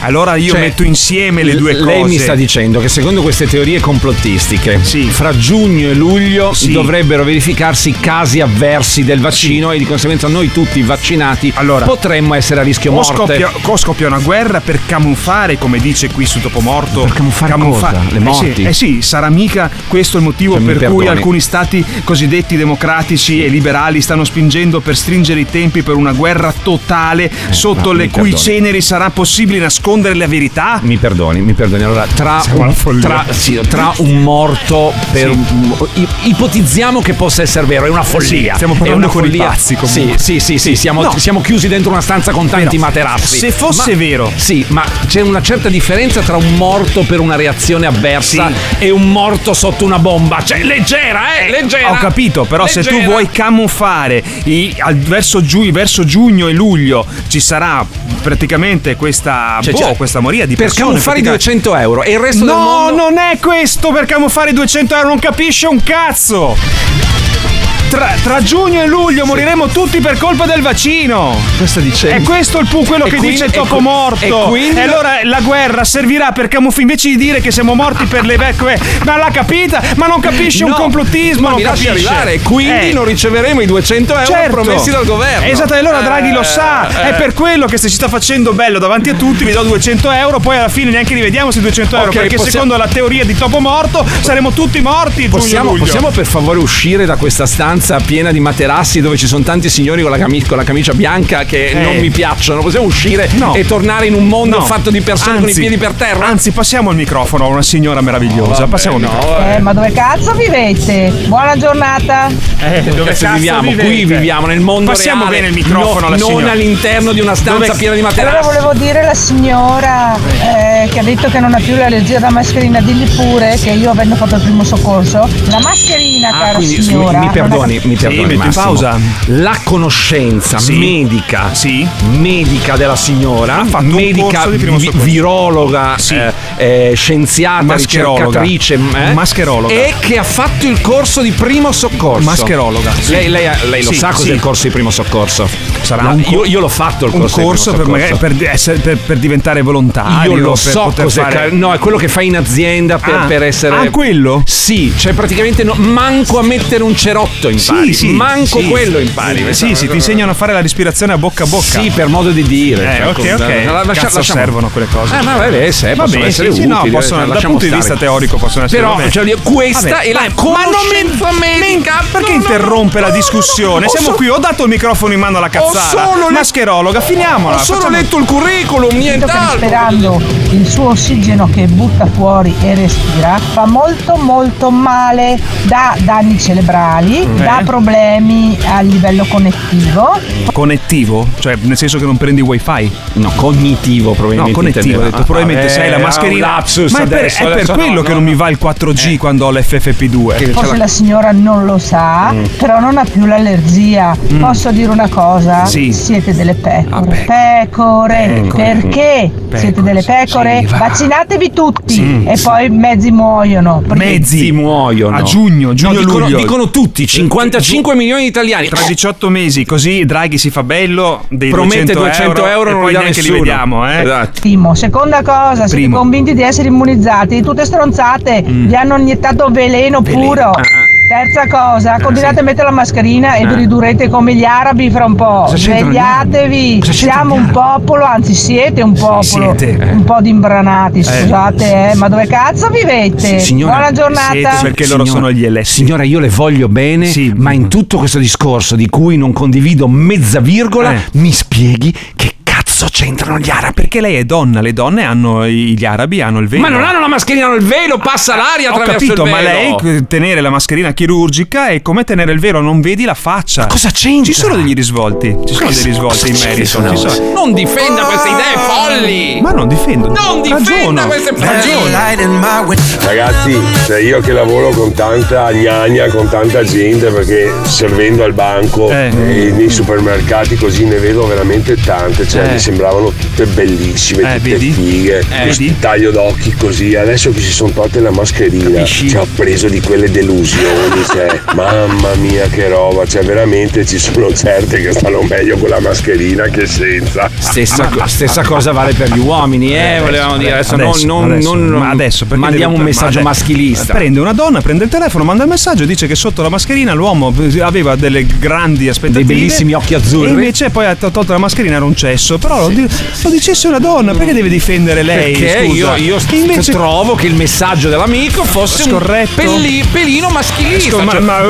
Allora io Cioè, metto insieme le due cose. Lei mi sta dicendo che secondo queste teorie complottistiche, fra giugno e luglio Sì. dovrebbero verificarsi casi avversi del vaccino e di conseguenza noi tutti vaccinati potremmo essere a rischio morte. scoppia, o scoppia una guerra per camuffare, come dice qui su Topomorto. Per camuffare cosa? Le morti? Eh sì, eh sì, sarà mica questo il motivo Cioè, per cui alcuni stati cosiddetti democratici e liberali stanno spingendo per stringere i tempi per una guerra totale sotto no, le cui perdoni. ceneri sarà possibile nascondere la verità? Mi perdoni, mi perdoni. Allora, tra, un, follia. tra, sì, tra un morto per un- i- ipotizziamo che possa essere vero, è una follia. Sì, stiamo parlando una con i follia. pazzi, comunque. Sì, sì, sì, sì, siamo, No. siamo chiusi dentro una stanza con tanti Però, materassi. se fosse Ma- vero. Sì, ma c'è una certa differenza tra un morto per una reazione avversa e un morto sotto una bomba. Cioè, leggera, eh, leggera. Ho capito, però se tu Leggera. vuoi camuffare i- al- verso, giu- verso giugno e luglio ci sarà praticamente questa, Cioè, cioè, questa moria di per persone. camuffare i praticamente. 200 euro e il resto no, del mondo- non è questo per camuffare i 200 euro, non capisce un cazzo. Tra, tra giugno e luglio moriremo tutti per colpa del vaccino. Cosa dice? È questo il pu- quello E che quindi- dice il e topo morto. e quindi- allora la guerra servirà per camuffare. Invece di dire che siamo morti per le vecchie. Ma l'ha capita? Ma non capisce un No, complottismo. ma non mi lasci capisce. arrivare, quindi Eh. non riceveremo i 200 euro Certo. promessi dal governo. Esatto, e allora Draghi lo Eh, sa. eh. È per quello che se ci sta facendo bello davanti a tutti, vi do 200 euro, poi alla fine neanche li vediamo questi 200 euro. Ok, perché possiamo- secondo la teoria di Topo Morto saremo tutti morti. Possiamo, possiamo per favore uscire da questa stanza piena di materassi dove ci sono tanti signori con la, cami- con la camicia bianca che Eh. non mi piacciono? Possiamo uscire No. e tornare in un mondo No. fatto di persone con i Anzi- piedi per terra? Anzi, passiamo il microfono a una signora meravigliosa. passiamo il microfono. Eh, ma dove cazzo vivete? Buona giornata. Eh, Dove dove cazzo viviamo? vivete? Qui viviamo nel mondo Passiamo reale. bene il microfono no, alla non signora. all'interno di una stanza Dove- piena di Allora materassi. volevo dire alla signora eh, che ha detto che non ha più l'allergia da mascherina, digli pure che io avendo fatto il primo soccorso, la mascherina, Ah, cara quindi signora. mi non è- perdoni, mi perdoni. metto in Massimo. pausa. La conoscenza Sì. medica, medica della signora, medica vi- virologa, eh, eh, scienziata, Mascherologa. ricercatrice, eh, Mascherologa. e che ha fatto il corso di primo soccorso. Mascherologa, sì. Lei, lei- lei lo Sì, sa cos'è il corso di primo soccorso? Sarà La- un co- io, io l'ho fatto il un corso, corso di per, primo soccorso. per, essere- per- per diventare volontario. Io lo per so cos'è. fare- No, è quello che fai in azienda per, Ah. per essere. Ah, quello? Sì, cioè praticamente no- manco a mettere un cerotto impari. Sì, sì, manco sì. quello impari. Sì, sì, ti insegnano a fare la respirazione a bocca a bocca. Sì, per modo di dire. Eh, Cioè, ok, ok. la- lascia- Cazzo lasciamo- servono quelle cose. Eh, ma vabbè, se Va bene, essere sì, sì, no, utili, possono- eh, dal lasciamo punto di stare. vista teorico possono essere Però, cioè, questa Vabbè, è la ma non medica. Perché No, no, no, interrompe la no, discussione? no, ho Siamo so- qui, ho dato il microfono in mano alla cazzara. solo le- Mascherologa, finiamola. Ho solo facciamo- letto il curriculum, nient'altro. respirando il suo ossigeno che butta fuori e respira fa molto molto male, dà danni cerebrali, Eh. dà problemi a livello connettivo. Connettivo? Cioè, nel senso che non prendi wifi? No, cognitivo No, probabilmente. connettivo, ho detto, probabilmente Ah, sei la eh, mascherina. Un lapsus Ma è per, adesso, è per adesso quello no, che no, non mi no. va il 4G quando ho l'FFP2. Forse la signora non lo sa, Mm. però non ha più l'allergia. Posso dire una cosa? Sì. Siete delle pecore. Pecore. Perché siete delle pecore? Vaccinatevi tutti Sì, e sì. poi mezzi muoiono. Perché- Mezzi muoiono. A giugno, giugno No, dicono, luglio. dicono tutti, 55 milioni di italiani. Tra 18 mesi, così Draghi si fa bello dei Promette 200, 200 euro, e non poi li dà neanche nessuno. li vediamo, eh. Esatto. Primo. Seconda cosa, siete Primo. Convinti di essere immunizzati? Tutte stronzate, vi hanno iniettato veleno, puro. Ah, ah. Terza cosa, continuate a mettere la mascherina e vi Ah. ridurrete come gli arabi fra un po'. Cosa Svegliatevi, siamo un popolo, anzi siete un popolo, siete, eh. un po' di imbranati, scusate, eh, ma dove cazzo vivete? Signora, Buona giornata. siete perché loro sono gli eletti. Signora, io le voglio bene, ma in tutto questo discorso di cui non condivido mezza virgola, Eh. mi spieghi che cazzo c'entrano gli arabi? Perché lei è donna, le donne hanno, gli arabi hanno il velo. Ma non hanno la mascherina, hanno il velo, passa l'aria Ho attraverso capito, il ma velo. lei tenere la mascherina chirurgica è come tenere il velo, non vedi la faccia. cosa c'entra? Ci sono degli risvolti, ci sono dei risvolti in merito. ci sono. Non difenda queste idee folli! Ma non difendo. Non difenda queste Ragiono. Ragazzi, cioè io che lavoro con tanta gnagna, con tanta gente, perché servendo al banco Eh. e nei supermercati così ne vedo veramente tante, cioè Eh. Sembravano tutte bellissime, Eh, tutte vedi? fighe, Eh, questo vedi? taglio d'occhi così, adesso che si sono tolte la mascherina, ci ha preso di quelle delusioni, cioè, mamma mia che roba, cioè veramente ci sono certe che stanno meglio con la mascherina che senza. Stessa, co- stessa cosa vale per gli uomini, eh, volevamo dire. Adesso, Adesso, non, non- adesso, non- ma adesso mandiamo un messaggio ma- maschilista. Prende una donna, prende il telefono, manda il messaggio e dice che sotto la mascherina l'uomo aveva delle grandi aspettative. Dei bellissimi occhi azzurri. E invece poi ha to- tolto la mascherina, era un cesso. Però lo, di- lo dicesse una donna, perché deve difendere lei? Perché scusa? io, io Che invece trovo che il messaggio dell'amico fosse Scorretto. un pelli- pelino maschilista. Ma- cioè, ma-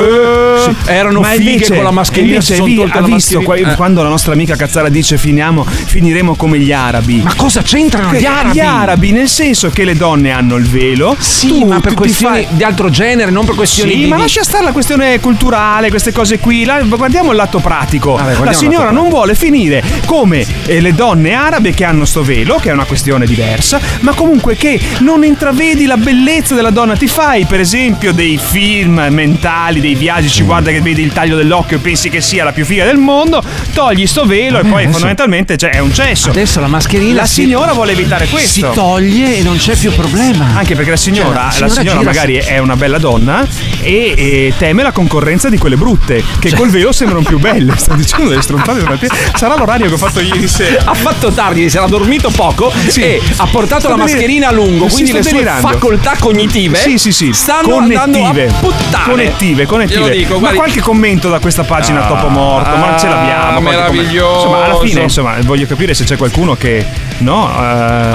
sì, erano ma fighe invece- con la mascherina. invece si sono lì tolte ha la visto mascherina. qua- Eh. quando la nostra amica Cazzara dice finiamo, finiremo come gli arabi. Ma cosa c'entrano gli arabi? Gli arabi, nel senso che le donne hanno il velo. Sì, tu ma per ti questioni fai- di altro genere, non per questioni Sì, di. ma di- lascia stare la questione culturale, queste cose qui. La- guardiamo il lato pratico. guardiamo la il signora lato non vuole finire come eh, le donne arabe che hanno sto velo, che è una questione diversa, ma comunque che non intravedi la bellezza della donna. Ti fai, per esempio, dei film mentali, dei viaggi, ci guarda che vedi il taglio dell'occhio e pensi che sia la più figa del mondo, togli sto velo e Vabbè, poi adesso- fondamentalmente cioè, è un cesso. Adesso la mascherina La si- signora vuole evitare questo. Si toglie e non c'è più problema. Anche perché la signora, Cioè, la signora gira- magari è una bella donna e, e teme la concorrenza di quelle brutte, che col velo sembrano più belle. Sto dicendo delle stronzate Sarà l'orario che ho fatto ieri sera. Ha fatto tardi, si era dormito poco Sì. e ha portato Sto la mascherina a lungo, quindi le sue delirando. facoltà cognitive Sì, sì, sì. stanno andando a connettive. puttane. Connettive, connettive. Dico, Ma qualche commento da questa pagina Ah, Topo Morto, ma ce l'abbiamo. qualche meraviglioso. Insomma, alla fine, insomma, voglio capire se c'è qualcuno che. No, eh,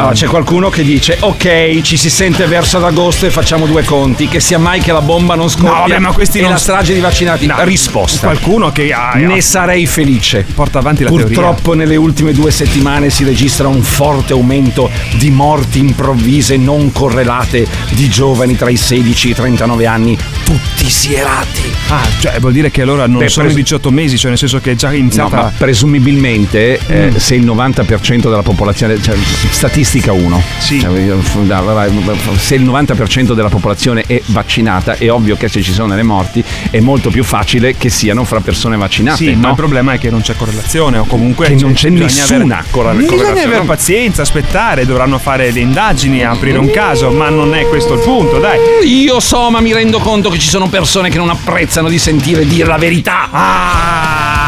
Ah, c'è qualcuno che dice ok ci si sente verso ad agosto e facciamo due conti che sia mai che la bomba non scoppia No, vabbè, ma questi e non- la strage di vaccinati No. risposta qualcuno che ha. ne sarei felice porta avanti la teoria. purtroppo nelle ultime due settimane si registra un forte aumento di morti improvvise non correlate di giovani tra i 16 e i 39 anni tutti sierati Ah, cioè vuol dire che allora non Beh, sono pres- i 18 mesi, cioè nel senso che è già No, iniziata. ma presumibilmente eh, Mm. se il 90% della popolazione, cioè, statistica 1, se il 90% della popolazione è vaccinata, è ovvio che se ci sono delle morti è molto più facile che siano fra persone vaccinate. Sì, ma no? il problema è che non c'è correlazione o comunque Che non c'è nessuna avere- corre- Bisogna avere pazienza, aspettare, dovranno fare le indagini, aprire un caso, ma non è questo il punto, dai. Io so, ma mi rendo conto che ci sono persone che non apprezzano di sentire dire la verità. Ah,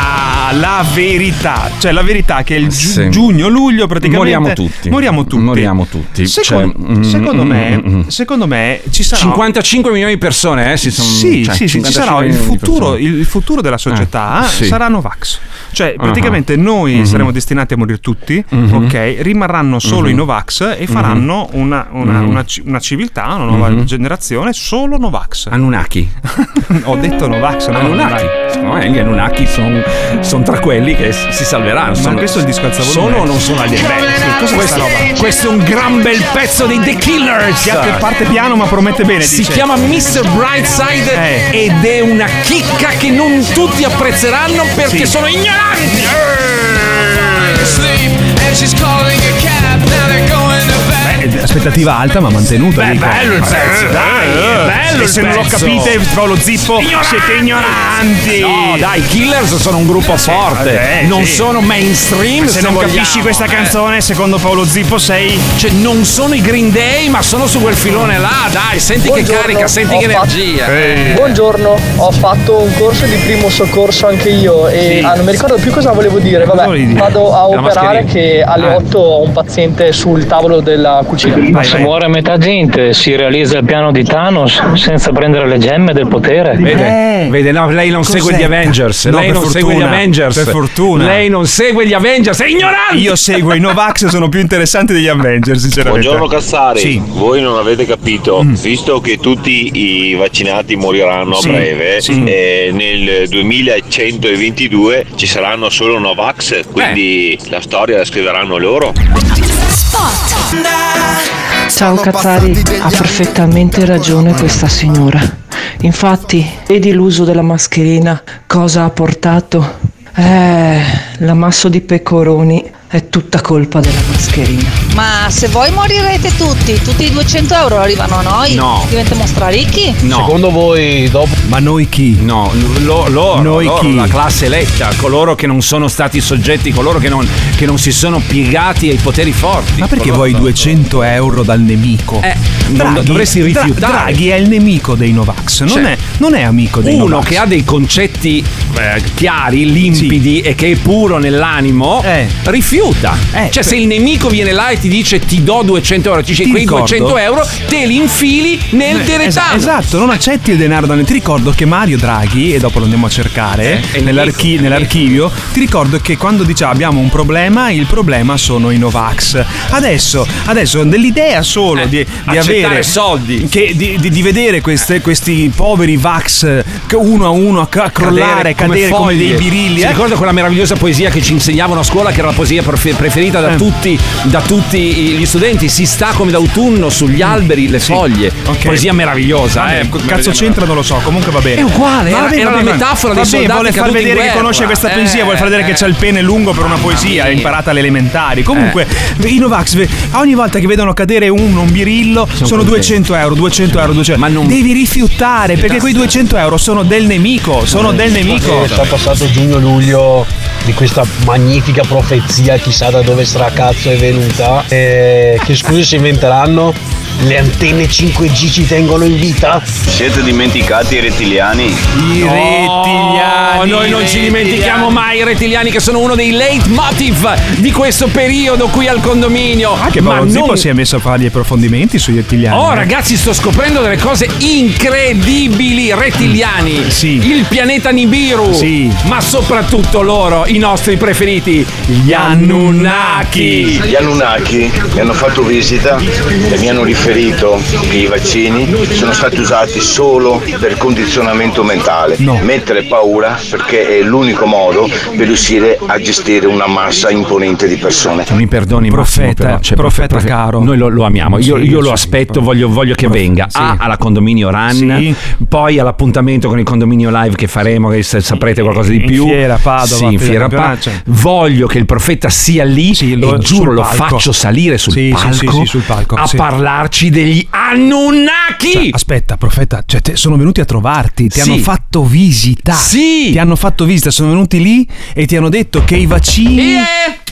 la verità, cioè la verità che il giu- Sì. giugno-luglio praticamente Moriamo tutti. Moriamo tutti. Moriamo tutti. Secondo, Cioè, mm, secondo mm, me, mm, mm. secondo me ci sarà 55 milioni di persone, eh, si sono Sì, cioè, sì, sì, ci 55 sarà il futuro, il futuro della società Eh, sì. sarà Novax. Cioè, Ah. praticamente noi Mhm. saremo destinati a morire tutti, Mhm. ok? Rimarranno solo Mhm. i Novax e faranno una, una- Mhm. una una civiltà, una nuova Mhm. generazione solo Novax. Anunnaki. Ho detto Novax, no? Anunnaki. Secondo me gli Anunnaki sono tra quelli che si salveranno. Ma Sono- questo è il disco alzavolume. Sono o non sono sì, cos'è questo, questa roba? questo è un gran bel pezzo dei The Killers. Che parte piano ma promette bene, Si dice. chiama Mr. Brightside Eh. ed è una chicca che non tutti apprezzeranno perché Sì. sono ignoranti. Beh, aspettativa alta ma mantenuta. Beh, dico. bello il pezzo, dai, è bello E il se non lo capite, Paolo Zippo, siete ignoranti. No, dai, i Killers sono un gruppo forte. vabbè, non sì. sono mainstream. Se non vogliamo, capisci questa eh. canzone, secondo Paolo Zippo sei Cioè, non sono i Green Day, ma sono su quel filone là. Dai, senti che Buongiorno, carica, senti che fatto- energia. Buongiorno, ho fatto un corso di primo soccorso anche io e Sì. ah, non mi ricordo più cosa volevo dire. Vabbè, vado a La operare mascherina. che alle Ah. 8 ho un paziente sul tavolo della cucina. Ma se muore metà gente si realizza il piano di Thanos senza prendere le gemme del potere. Vede, vede, no, lei non Cos'è? segue gli Avengers. No, lei non segue gli fortuna, Avengers. per fortuna. Lei non segue gli Avengers, è ignorante. Io seguo i Novax, sono più interessanti degli Avengers, sinceramente. Buongiorno Cassari, Sì. voi non avete capito, visto che tutti i vaccinati moriranno a Sì, breve, sì. eh, nel 2122 ci saranno solo Novax, quindi la storia la scriveranno loro. Ciao Cazzari, ha perfettamente ragione questa signora. Infatti, vedi l'uso della mascherina, cosa ha portato? Eh, l'ammasso di pecoroni è tutta colpa della mascherina. Ma se voi morirete tutti, tutti i 200 euro arrivano a noi? No. Diventiamo straricchi? No. Secondo voi dopo Ma noi chi? No, lo- loro, Noi loro, chi? la classe eletta, coloro che non sono stati soggetti, coloro che non, che non si sono piegati ai poteri forti. Ma perché vuoi 200 euro dal nemico? Eh, non- dovresti rifiutare. Draghi è il nemico dei Novax, non, Cioè, è, non è amico dei Uno Novax. che ha dei concetti eh, chiari, limpidi e che è puro nell'animo, rifiuta. Eh, cioè, per- se il nemico viene là e ti dice ti do 200 euro, ti dice Ti quei ricordo- 200 euro, te li infili nel Eh, teretano. es- esatto, non accetti il denaro da Ti ricordo che Mario Draghi, e dopo lo andiamo a cercare Eh, nell'archi- nemico. nell'archivio, ti ricordo che quando diceva abbiamo un problema, il problema sono i Novax. Adesso, adesso dell'idea solo di, di Eh, accettare avere soldi. che- di, di- di vedere queste- questi poveri Vax uno a uno a, crollare, cadere come, foglie. dei birilli. Si eh? ricorda quella meravigliosa poesia che ci insegnavano a scuola, che era la poesia prefe- preferita da, Eh. tutti, da tutti gli studenti? Si sta come d'autunno sugli alberi le foglie. Ok. Poesia meravigliosa. Vabbè, eh. cazzo c'entra non lo so, comunque va bene. È uguale, Va era- bene, era la metafora dei Va bene, soldati vuole far vedere che guerra. conosce questa Eh, poesia, vuole far vedere che eh. c'ha il pene lungo per una poesia, è imparata alle elementari. Comunque, i Novax, ogni volta che vedono cadere uno, un birillo, sono, contenti. 200 euro, 200 euro, 200 Ma non- Devi rifiutare, perché quei 200 euro sono del nemico, sono del nemico. È già passato giugno-luglio di questa magnifica profezia, chissà da dove stracazzo è venuta. E che scusi si inventeranno? Le antenne 5G ci tengono in vita? Siete dimenticati i rettiliani? I No, noi non ci dimentichiamo mai i rettiliani che sono uno dei leitmotiv di questo periodo qui al condominio. Anche Ma Paolo Zippo non- si è messo a fare gli approfondimenti sugli rettiliani. Oh eh. ragazzi sto scoprendo delle cose incredibili Rettiliani Il pianeta Nibiru Sì. Ma soprattutto loro I nostri preferiti Gli Anunnaki Gli Anunnaki mi hanno fatto visita e mi hanno riferito che i vaccini sono stati usati solo per condizionamento mentale. Mettere paura perché è l'unico modo per riuscire a gestire una massa imponente di persone. Mi perdoni Massimo Profeta, però, cioè, profeta profe- caro. Noi lo, lo amiamo Io, Sì, io lo sì, aspetto Voglio, voglio che venga A alla condominio run Sì. Poi all'appuntamento con il condominio live Che faremo Che se saprete qualcosa di In più fiera, Padova, Sì in fiera fiera Pa- campionaccia. Voglio che il profeta sia lì lo- E giuro lo palco. faccio salire sul Sì, sì, palco sì, sì, sul palco, A sì. parlarci degli Anunnaki Cioè, aspetta, profeta, cioè, te- sono venuti a trovarti, ti Sì. hanno fatto visita. Sì. Ti hanno fatto visita, sono venuti lì e ti hanno detto che i vaccini.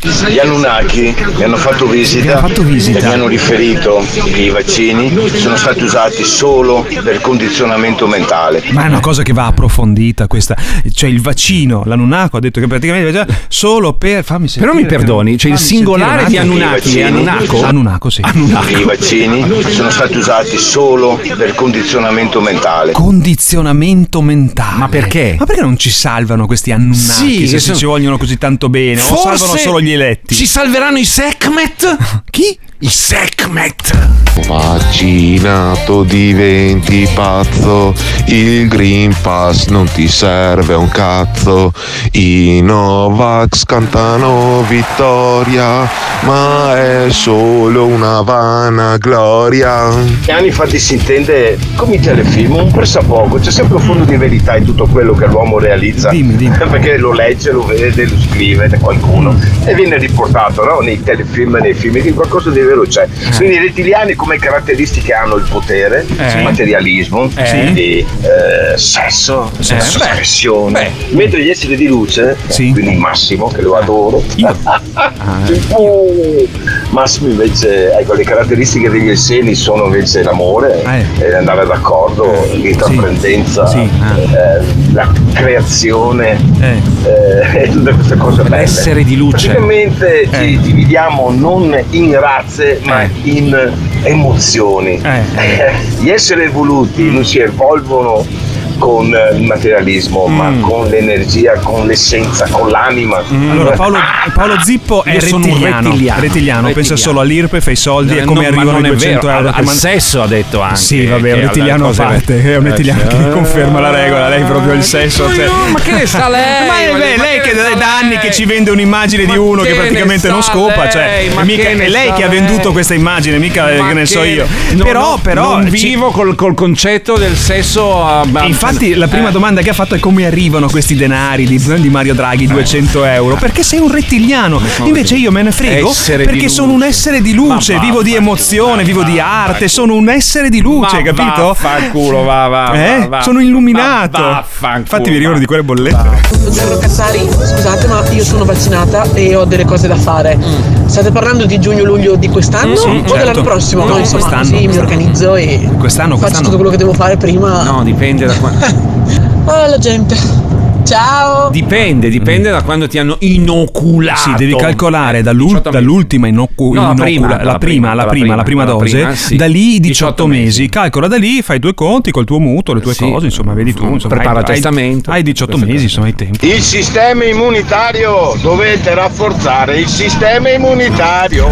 Gli Anunnaki mi hanno fatto visita, fatto visita. e mi hanno riferito che i vaccini sono stati usati solo per condizionamento mentale. Ma è una cosa che va approfondita questa. Cioè il vaccino, l'Anunnaco ha detto che praticamente solo per. Fammi sentire. Però mi perdoni, cioè il singolare di. Anunnaki Anunnaco? Anunnaco, sì. Che i vaccini sono stati usati solo per condizionamento mentale. Condizionamento mentale. Ma perché? Ma perché non ci salvano questi Anunnaki Sì, se si sono- ci vogliono così tanto bene? O salvano solo gli eletti? Ci salveranno i Sekhmet? Chi? I Sekhmet. Vaccinato diventi pazzo, il Green Pass non ti serve un cazzo, i Novax cantano vittoria, ma è solo una vana gloria. Anni fatti si intende come i telefilm, un pressappoco, c'è sempre un fondo di verità in tutto quello che l'uomo realizza. Perché lo legge, lo vede, lo scrive da qualcuno e viene riportato no? nei telefilm, nei film, che qualcosa di vero c'è. Quindi i rettiliani come caratteristiche hanno il potere, Eh. il materialismo, Eh. quindi eh, sesso, Eh. espressione. Mentre gli esseri di luce, quindi Massimo, che lo adoro, Uh, Massimo invece, ecco, le caratteristiche degli esseni sono invece l'amore, eh, andare d'accordo, l'intraprendenza, eh, la creazione eh, e tutte queste cose belle. L'essere di luce. Praticamente Eh. ci dividiamo non in razze ma in emozioni. Gli esseri evoluti non si evolvono con eh, il materialismo, ma con l'energia, con l'essenza, con l'anima. Allora, Paolo, Paolo Zippo è rettiliano. rettiliano. rettiliano, pensa solo all'IRPEF, ai soldi Eh, e come no, ma arrivano non i è 200 vero, euro. al- al man- sesso ha detto anche Sì, vabbè, è un rettiliano a parte. È un Eh, rettiliano che conferma la regola. Lei proprio il sesso. cioè- ma che ne sa lei? Ma è lei che da anni che ci vende un'immagine di uno che praticamente non scopa. Cioè, è mica- lei che ha venduto questa immagine, mica Ma che ne so io. no, però, no, però. non vivo col, col concetto del sesso a, a Infatti infatti la prima Eh. domanda che ha fatto è come arrivano questi denari di, di Mario Draghi, 200 euro? Perché sei un rettiliano. Invece io me ne frego Essere perché sono un essere di luce, Ma vivo di emozione, vivo di arte, sono un essere di luce, Ma capito? vaffanculo, va, va, Eh? va, va. Sono illuminato. Ma vaffanculo, Infatti mi ricordo va. di quelle bollette. Buongiorno Cazzari, scusate ma io sono vaccinata e ho delle cose da fare. State parlando di giugno-luglio di quest'anno Mm, sì, o certo. dell'anno prossimo? No, insomma, quest'anno, così mi organizzo e Quest'anno, faccio quest'anno. tutto quello che devo fare prima. No, dipende da quando. Ah, la gente. Ciao. Dipende, dipende da quando ti hanno inoculato. Sì, devi calcolare dall'ul- dall'ultima inocu- No, la prima, la la prima, prima, la la prima, la prima prima, la dose, prima, sì. da lì 18 18 mesi. Calcola da lì, fai i tuoi conti col tuo mutuo, le tue Sì. cose, insomma, vedi tu. Insomma, Prepara hai, testamento. Hai, hai 18 mesi, insomma, hai tempo. Il sistema immunitario, dovete rafforzare il sistema immunitario.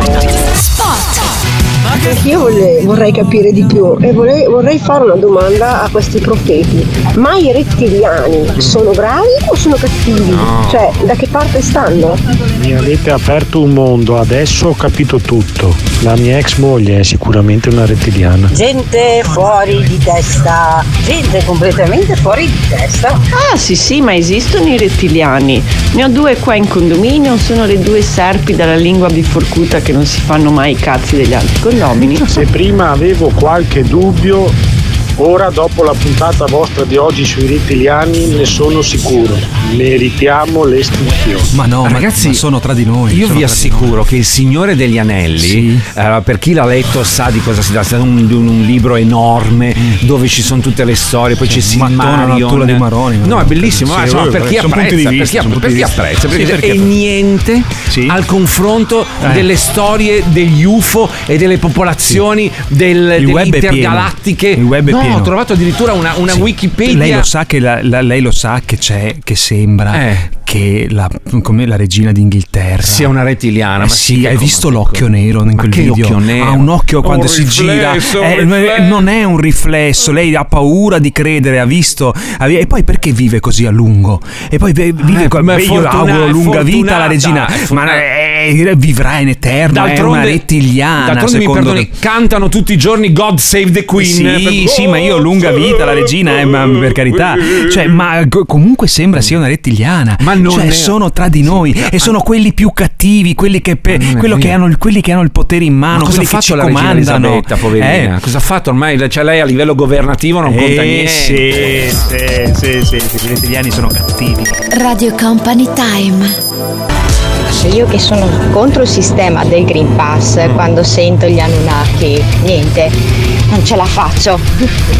Io vorrei, vorrei capire di più e vorrei, vorrei fare una domanda a questi profeti. Ma i rettiliani sono bravi o sono cattivi? Cioè, da che parte stanno? Mi avete aperto un mondo, adesso ho capito tutto. La mia ex moglie è sicuramente una rettiliana. Gente fuori di testa, gente completamente fuori di testa. Ah sì sì, ma esistono i rettiliani. Ne ho due qua in condominio, sono le due serpi dalla lingua biforcuta che non si fanno mai i cazzi degli altri condomini. Se prima avevo qualche dubbio, ora dopo la puntata vostra di oggi sui rettiliani ne sono sicuro. Meritiamo l'estinzione. Ma no, Ragazzi, ma sono tra di noi. Io vi assicuro che Il Signore degli Anelli, eh, per chi l'ha letto sa di cosa si tratta, è un, un- un libro enorme dove ci sono tutte le storie, poi c'è lettura di Maroni, No, è bellissimo, Sì, vabbè, per chi apprezza, per vista, chi, apprezza, perché Sì, e niente al confronto Eh. delle storie degli UFO e delle popolazioni del, delle web è pieno. intergalattiche. Il web è no, pieno. ho trovato addirittura una, una. Wikipedia. Lei lo sa che, la- la- lei lo sa che c'è, che sembra Eh. Che la, come la regina d'Inghilterra sia una rettiliana. Eh ma sì, che hai visto l'occhio nero in quel che video? Ha un occhio Un quando si gira. riflesso, un Eh, riflesso. non è un riflesso, lei ha paura di credere, ha visto. ha- E poi perché vive così a lungo? E poi ve- vive Eh, è beh, io auguro è lunga vita alla regina, è ma fortunata. eh, vivrà in eterno, è una rettiliana. d'altronde mi perdoni, te. cantano tutti i giorni God Save the Queen. Sì, Per- sì, ma io lunga vita alla regina, eh, ma per carità. Cioè, ma co- comunque sembra sia una rettiliana. Ma non cioè, è- sono tra di noi e sono quelli più cattivi, quelli che, pe- che hanno, il- quelli che hanno il potere in Ma mano, cosa ha quelli che ci fatto la regina comandano. Elisabetta, poverina? Eh. Cosa ha fatto ormai? Cioè, lei a livello governativo non conta Eh, niente. sì, sì, sì, sì, sì, i rettiliani sono cattivi. Radio Company Time. Io che sono contro il sistema del Green Pass, quando sento gli Anunnaki, niente, non ce la faccio.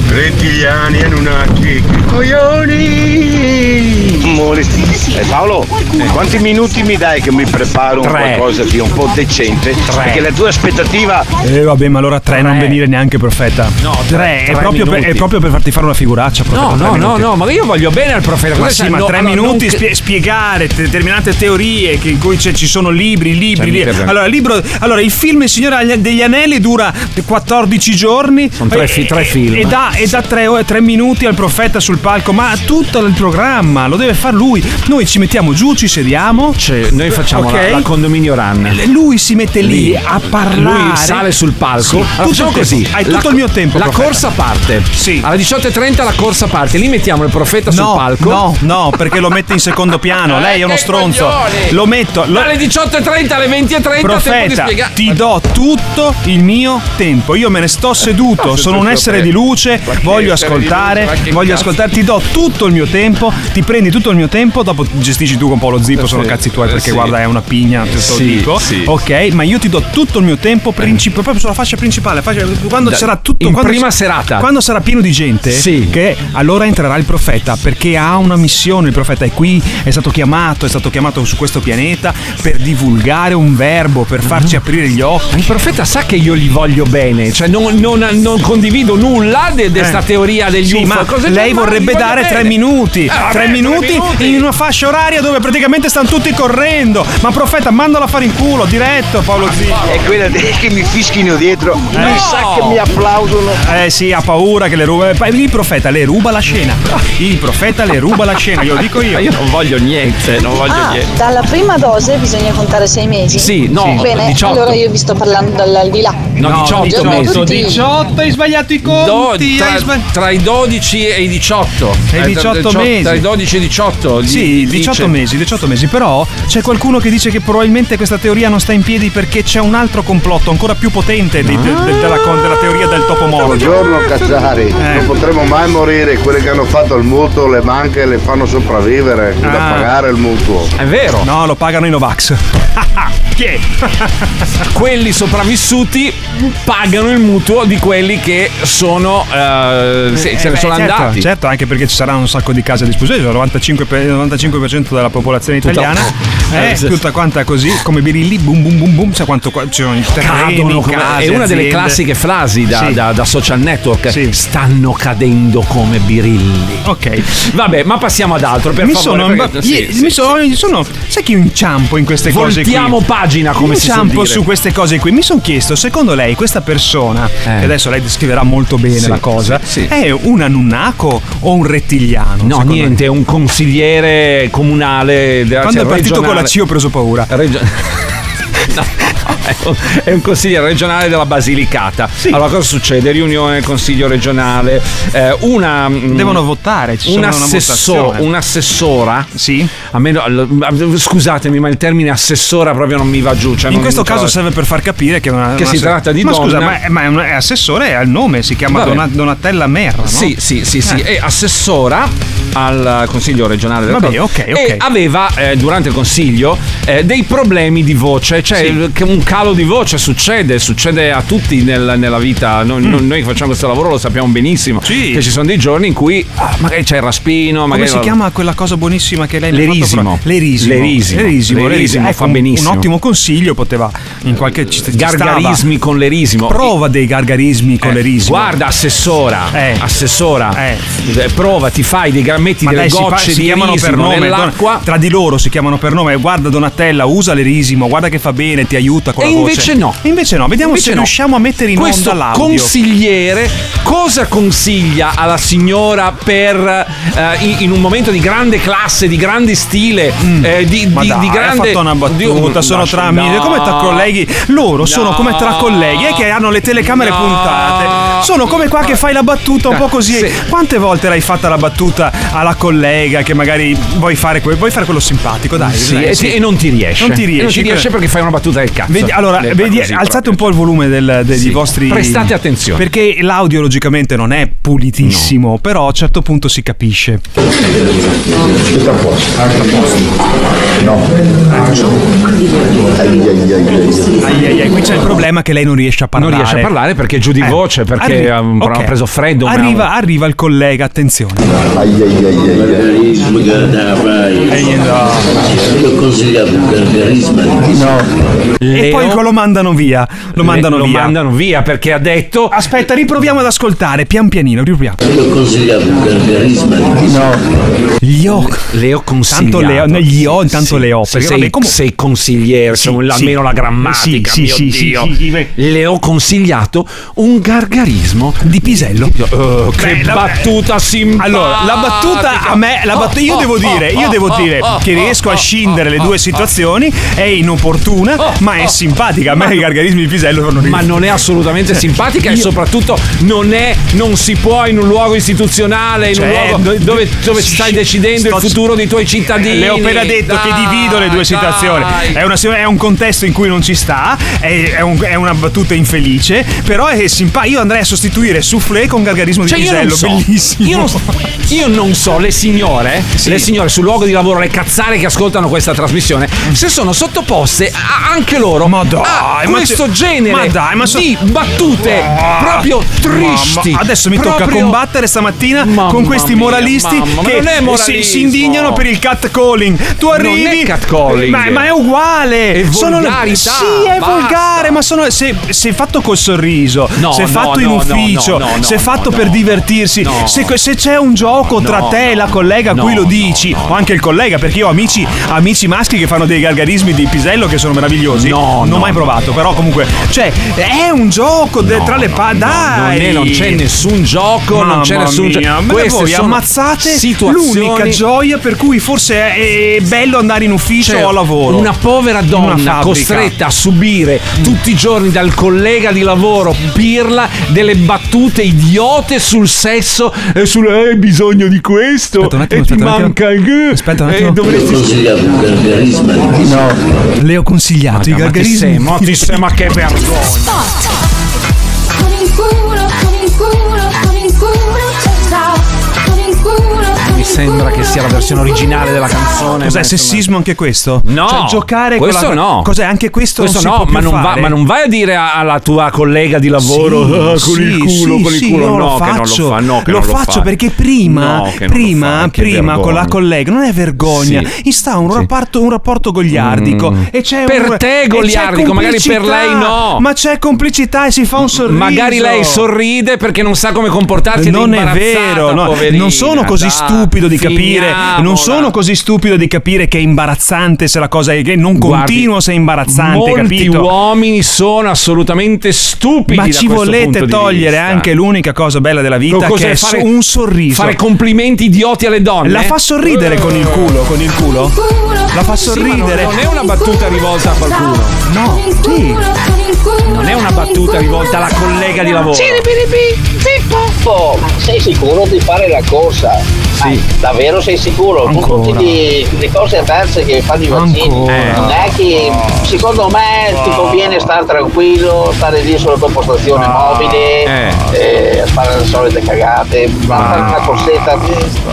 Rettiliani, Anunnaki, coglioni! Amore. Eh, Paolo, quanti minuti mi dai che mi preparo un Tre. qualcosa di un po' decente? Perché la tua aspettativa Eh vabbè, ma allora tre, non venire neanche profeta. No, tre- tre, è, tre proprio per, è proprio per farti fare una figuraccia. profeta, No, tre no, no, no, ma io voglio bene al profeta. Ma sì, ma No, tre allora, minuti non- spie- spiegare te- determinate teorie che- in cui ci sono libri, libri, libri. Allora, il libro, allora, il film Il Signore degli Anelli dura 14 giorni. Sono tre fi- tre film. E dà, e dà tre, tre minuti al profeta sul palco. Ma tutto il programma lo deve fare lui. Noi ci mettiamo giù, ci sediamo. Cioè, noi facciamo Ok? la, la condominio run. Lui si mette lì, Lì. a parlare. Lui sale sul palco. Sì, Allora, così. Hai La- tutto il mio tempo. La profeta. corsa parte. Sì. Alle 18.30 la corsa parte. Lì mettiamo il profeta sul No, palco. no, no, perché lo mette in secondo piano. Lei è uno stronzo. coglione! Lo metto. Lo... Dalle 18.30 alle 20.30 tempo di Profeta, ti do tutto il mio tempo. Io me ne sto seduto, sono un essere di luce, voglio ascoltare, luce, voglio ascoltare, ti do tutto il mio tempo, ti prendi tutto il mio tempo, dopo gestisci tu con Paolo Zippo, sono Sì, cazzi tuoi perché sì. guarda è una pigna, te lo dico. Ok, ma io ti do tutto il mio tempo princip- proprio sulla fascia principale, fascia- quando Da- sarà tutto in quando prima s- serata. Quando sarà pieno di gente, Sì. che allora entrerà il profeta perché ha una missione, il profeta è qui, è stato chiamato, è stato chiamato su questo pianeta per divulgare un verbo, per farci aprire gli occhi. Il profeta sa che io gli voglio bene, cioè non, non- non condivido nulla di questa Eh. teoria degli Sì, UFO. ma lei vorrebbe dare tre minuti. Eh, vabbè, tre minuti in una fascia oraria dove praticamente stanno tutti correndo. Ma profeta, mandalo a fare in culo, diretto, Paolo Zì. è quella de- che mi fischino dietro, mi No! sa che mi applaudono. Eh sì, ha paura che le ruba. eh, Il profeta le ruba la scena. Il profeta le ruba la scena, glielo dico io. Io non voglio niente, non voglio Ah, niente. dalla prima dose bisogna contare sei mesi? Sì, no, Bene, 18. allora io vi sto parlando dall'aldilà. No, 18 Buongiorno a mesi. tutti. 18 18, hai sbagliato i Do- conti. tra, hai sbagli- tra i 12 e i 18. E Eh, 18 tra- mesi. Tra i 12 e i 18. Sì, gli- 18 dice- mesi, 18 mesi, però c'è qualcuno che dice che probabilmente questa teoria non sta in piedi perché c'è un altro complotto ancora più potente di- de- de- della, della teoria del topo morto. Buongiorno Cazzari, Eh. non potremo mai morire, quelli che hanno fatto il mutuo, le banche le fanno sopravvivere, da Ah. pagare il mutuo. È vero. No, lo pagano i Novax. Chi è? quelli sopravvissuti pagano il mutuo di quelli che sono eh, sì, se ne beh, sono certo, andati. Certo, anche perché ci saranno un sacco di case a disposizione, il 95%, per- il 95% della popolazione italiana Eh, sì. tutta quanta così, come birilli, bum bum bum bum, sa quanto qua- ci sono Cadono come- case, è una delle aziende. classiche frasi da, Sì. da- da social network. Stanno cadendo come birilli. Ok. Vabbè, ma passiamo ad altro per mi favore. sono, perché- sì, sì, mi sono, sono- sai che io inciampo in queste cose qui Voltiamo pagina, come si suol inciampo su queste cose qui mi sono chiesto secondo lei questa persona Eh. che adesso lei descriverà molto bene Sì, la cosa sì, sì. è un annunnaco o un rettiliano No, niente, è un consigliere comunale. della- Quando cioè, è partito con la regionale- C ho preso paura. No, è un- è un consigliere regionale della Basilicata. Allora, cosa succede? Riunione, consiglio regionale, eh, una. mm, Devono votare, ci un, assessor- un'assessora. Sì. A me no- all- scusatemi, ma il termine assessora proprio non mi va giù. cioè in questo caso serve per far capire che, una, Che una- si tratta di ma donna. scusa ma, è- ma è, un- è assessore è al nome si chiama. Dona- Donatella Merra no? Sì, sì, sì, sì. Eh. È assessora al consiglio regionale del Vabbè, ok, ok. E aveva eh, durante il consiglio eh, dei problemi di voce, cioè Sì. un calo di voce succede, succede a tutti nel- nella vita. Noi, noi- noi che facciamo questo lavoro lo sappiamo benissimo. Mm. Sì. Che ci sono dei giorni in cui ah, magari c'è il raspino, come magari si chiama quella cosa buonissima che lei L'erisimo. L'erisimo. L'erisimo. L'erisimo, L'erisimo Ecco, fa un- benissimo. Un ottimo consiglio poteva in qualche ci, ci Gargarismi stava. con l'erisimo. Prova dei gargarismi con Eh, l'erisimo. Guarda, assessora, Eh. assessora, Eh. eh, prova, ti fai dei, gar- metti Ma delle dai, si, gocce si di chiamano per erisimo nome nell'acqua. don- tra di loro si chiamano per nome. Guarda Donatella, usa l'erisimo, guarda che fa bene, ti aiuta con E la voce. invece no. E invece no, vediamo Invece se no. riusciamo a mettere in Questo onda l'audio. consigliere cosa consiglia alla signora per eh, in, in un momento di grande classe, di grande stile, eh, di, Ma di, dai, di grande hai fatto una battuta, di- sono tra amici, come tra no. colleghi. Loro sono No. come tra colleghi, è che hanno le telecamere No. puntate. Sono come qua che fai la battuta un po' così. Sì. Quante volte l'hai fatta la battuta alla collega che magari vuoi fare, vuoi fare quello simpatico, dai. Sì, dai, e, sì. e non ti riesce. Non ti E non ti riesce perché fai una battuta del cazzo. Vedi- allora, vedi- così alzate proprio. un po' il volume del- dei Sì. vostri. Prestate attenzione. Perché l'audio, logicamente, non è pulitissimo, però a un certo punto si capisce. Tutto a posto. No. Ai. Ai, ai, qui c'è il problema che lei non riesce a Non parlare. riesce a parlare perché è giù di Eh, voce, perché ha un- ok. ha preso freddo. una- Arriva, arriva il collega, attenzione. Ai, ai, ai, ai, ai. Io ho consigliato il gargarisma E Leo- poi lo mandano via. Lo mandano lo via. mandano via perché ha detto Aspetta, riproviamo ad ascoltare, pian pianino, riproviamo. Io ho consigliato il gargarisma Gli ho. Le ho consigliato. Tanto le ho, no, gli ho, intanto le ho. Perché sei, vabbè, come- sei consigliere, Sì, sì. almeno la grammatica, Sì, mio sì, sì, Dio. sì, sì, sì. Le ho consigliato un gargarismo Di Pisello. Oh, che Beh, battuta simpatica. Allora, la battuta a me, la bat- io devo dire, io devo dire che riesco a scindere le due situazioni, è inopportuna, ma è simpatica. A me i gargarismi di Pisello fanno ma ridere. non è assolutamente simpatica e soprattutto non è non si può in un luogo istituzionale in Cioè, un luogo dove, dove sì, stai decidendo sto- il futuro dei tuoi cittadini Le ho appena detto che Dai, divido le due situazioni. È, una- è un contesto in cui non ci sta, è, è un- è una battuta infelice, però è simpatica. Io andrei a sostituire soufflé con gargarismo Cioè, di Pisello, so, bellissimo. Io non, so- io non so, le signore, le signore sul luogo di lavoro, le cazzare che ascoltano questa trasmissione, se sono sottoposte a- anche loro Ma dai, ma questo c'è- genere ma dai, ma so- di battute Ah, proprio tristi. mamma, adesso mi tocca proprio- combattere stamattina Mamma con questi mia, moralisti ma che si, si indignano per il catcalling. Tu arrivi. Non è catcalling. Ma, ma è uguale. È Sono volgarità, Sì, è basta. volgare, ma sono. Se, se fatto col sorriso, No, se no, fatto in no, ufficio, no, no, se fatto per divertirsi, se, se c'è un gioco tra te e la collega a cui lo dici, o anche il collega, perché io ho amici, amici maschi che fanno dei gargarismi di pisello che sono meravigliosi. No, non no, ho mai provato, però comunque, cioè, è un gioco de- tra le pa- dai. Non, è- non c'è nessun gioco, non c'è Mamma nessun gioco. Queste voi sono ammazzate situazioni l'unica gioia per cui forse è, bello andare in ufficio Cioè, o a lavoro. Una povera donna fabbrica. costretta a subire tutti i giorni dal collega di lavoro pirla delle battute idiote sul sesso e sul hai bisogno di questo Aspetta un attimo, e ti attimo. manca il Aspetta un attimo. Io dovresti consigliavo il ho consigliato i ma ti gargarismi. sei, ma ti sei, ma che vergogna sembra che sia la versione originale della canzone Cos'è ma insomma- sessismo anche questo? No, Cioè, giocare questo con la... no. Cos'è anche questo? Questo no, ma non, va- ma non vai a dire alla tua collega di lavoro Sì, "Ah, con sì, il culo, sì, con il culo. No, lo che non lo faccio, fa, no, che lo non lo faccio fa. perché prima, No, prima, fa, prima con la collega non è vergogna, instaura un, rapporto, un rapporto goliardico Mm. e c'è Per un, te goliardico, magari per lei no. Ma c'è complicità e si fa un sorriso. Magari lei sorride perché non sa come comportarsi non è vero, non sono così dai, stupido di capire. Non sono così stupido di capire che è imbarazzante se la cosa è che non Guardi, continuo se è imbarazzante, Molti capito? uomini sono assolutamente stupidi. Ma da ci volete togliere anche l'unica cosa bella della vita Cos'è che è fare- un sorriso. Fare complimenti idioti alle donne. La fa sorridere con il culo, con il culo? La fa Sì, ma non- sorridere. non è una battuta rivolta a qualcuno. No, sì. Non è una battuta rivolta alla collega di lavoro. Oh, ma sei sicuro di fare la corsa? Sì. davvero sei sicuro? Con Ancora. tutte le, cose avverse che fanno i vaccini. Ancora. Non è che secondo me ti conviene stare tranquillo, stare lì sulla tua postazione mobile, eh, fare le solite cagate, fare una corsetta.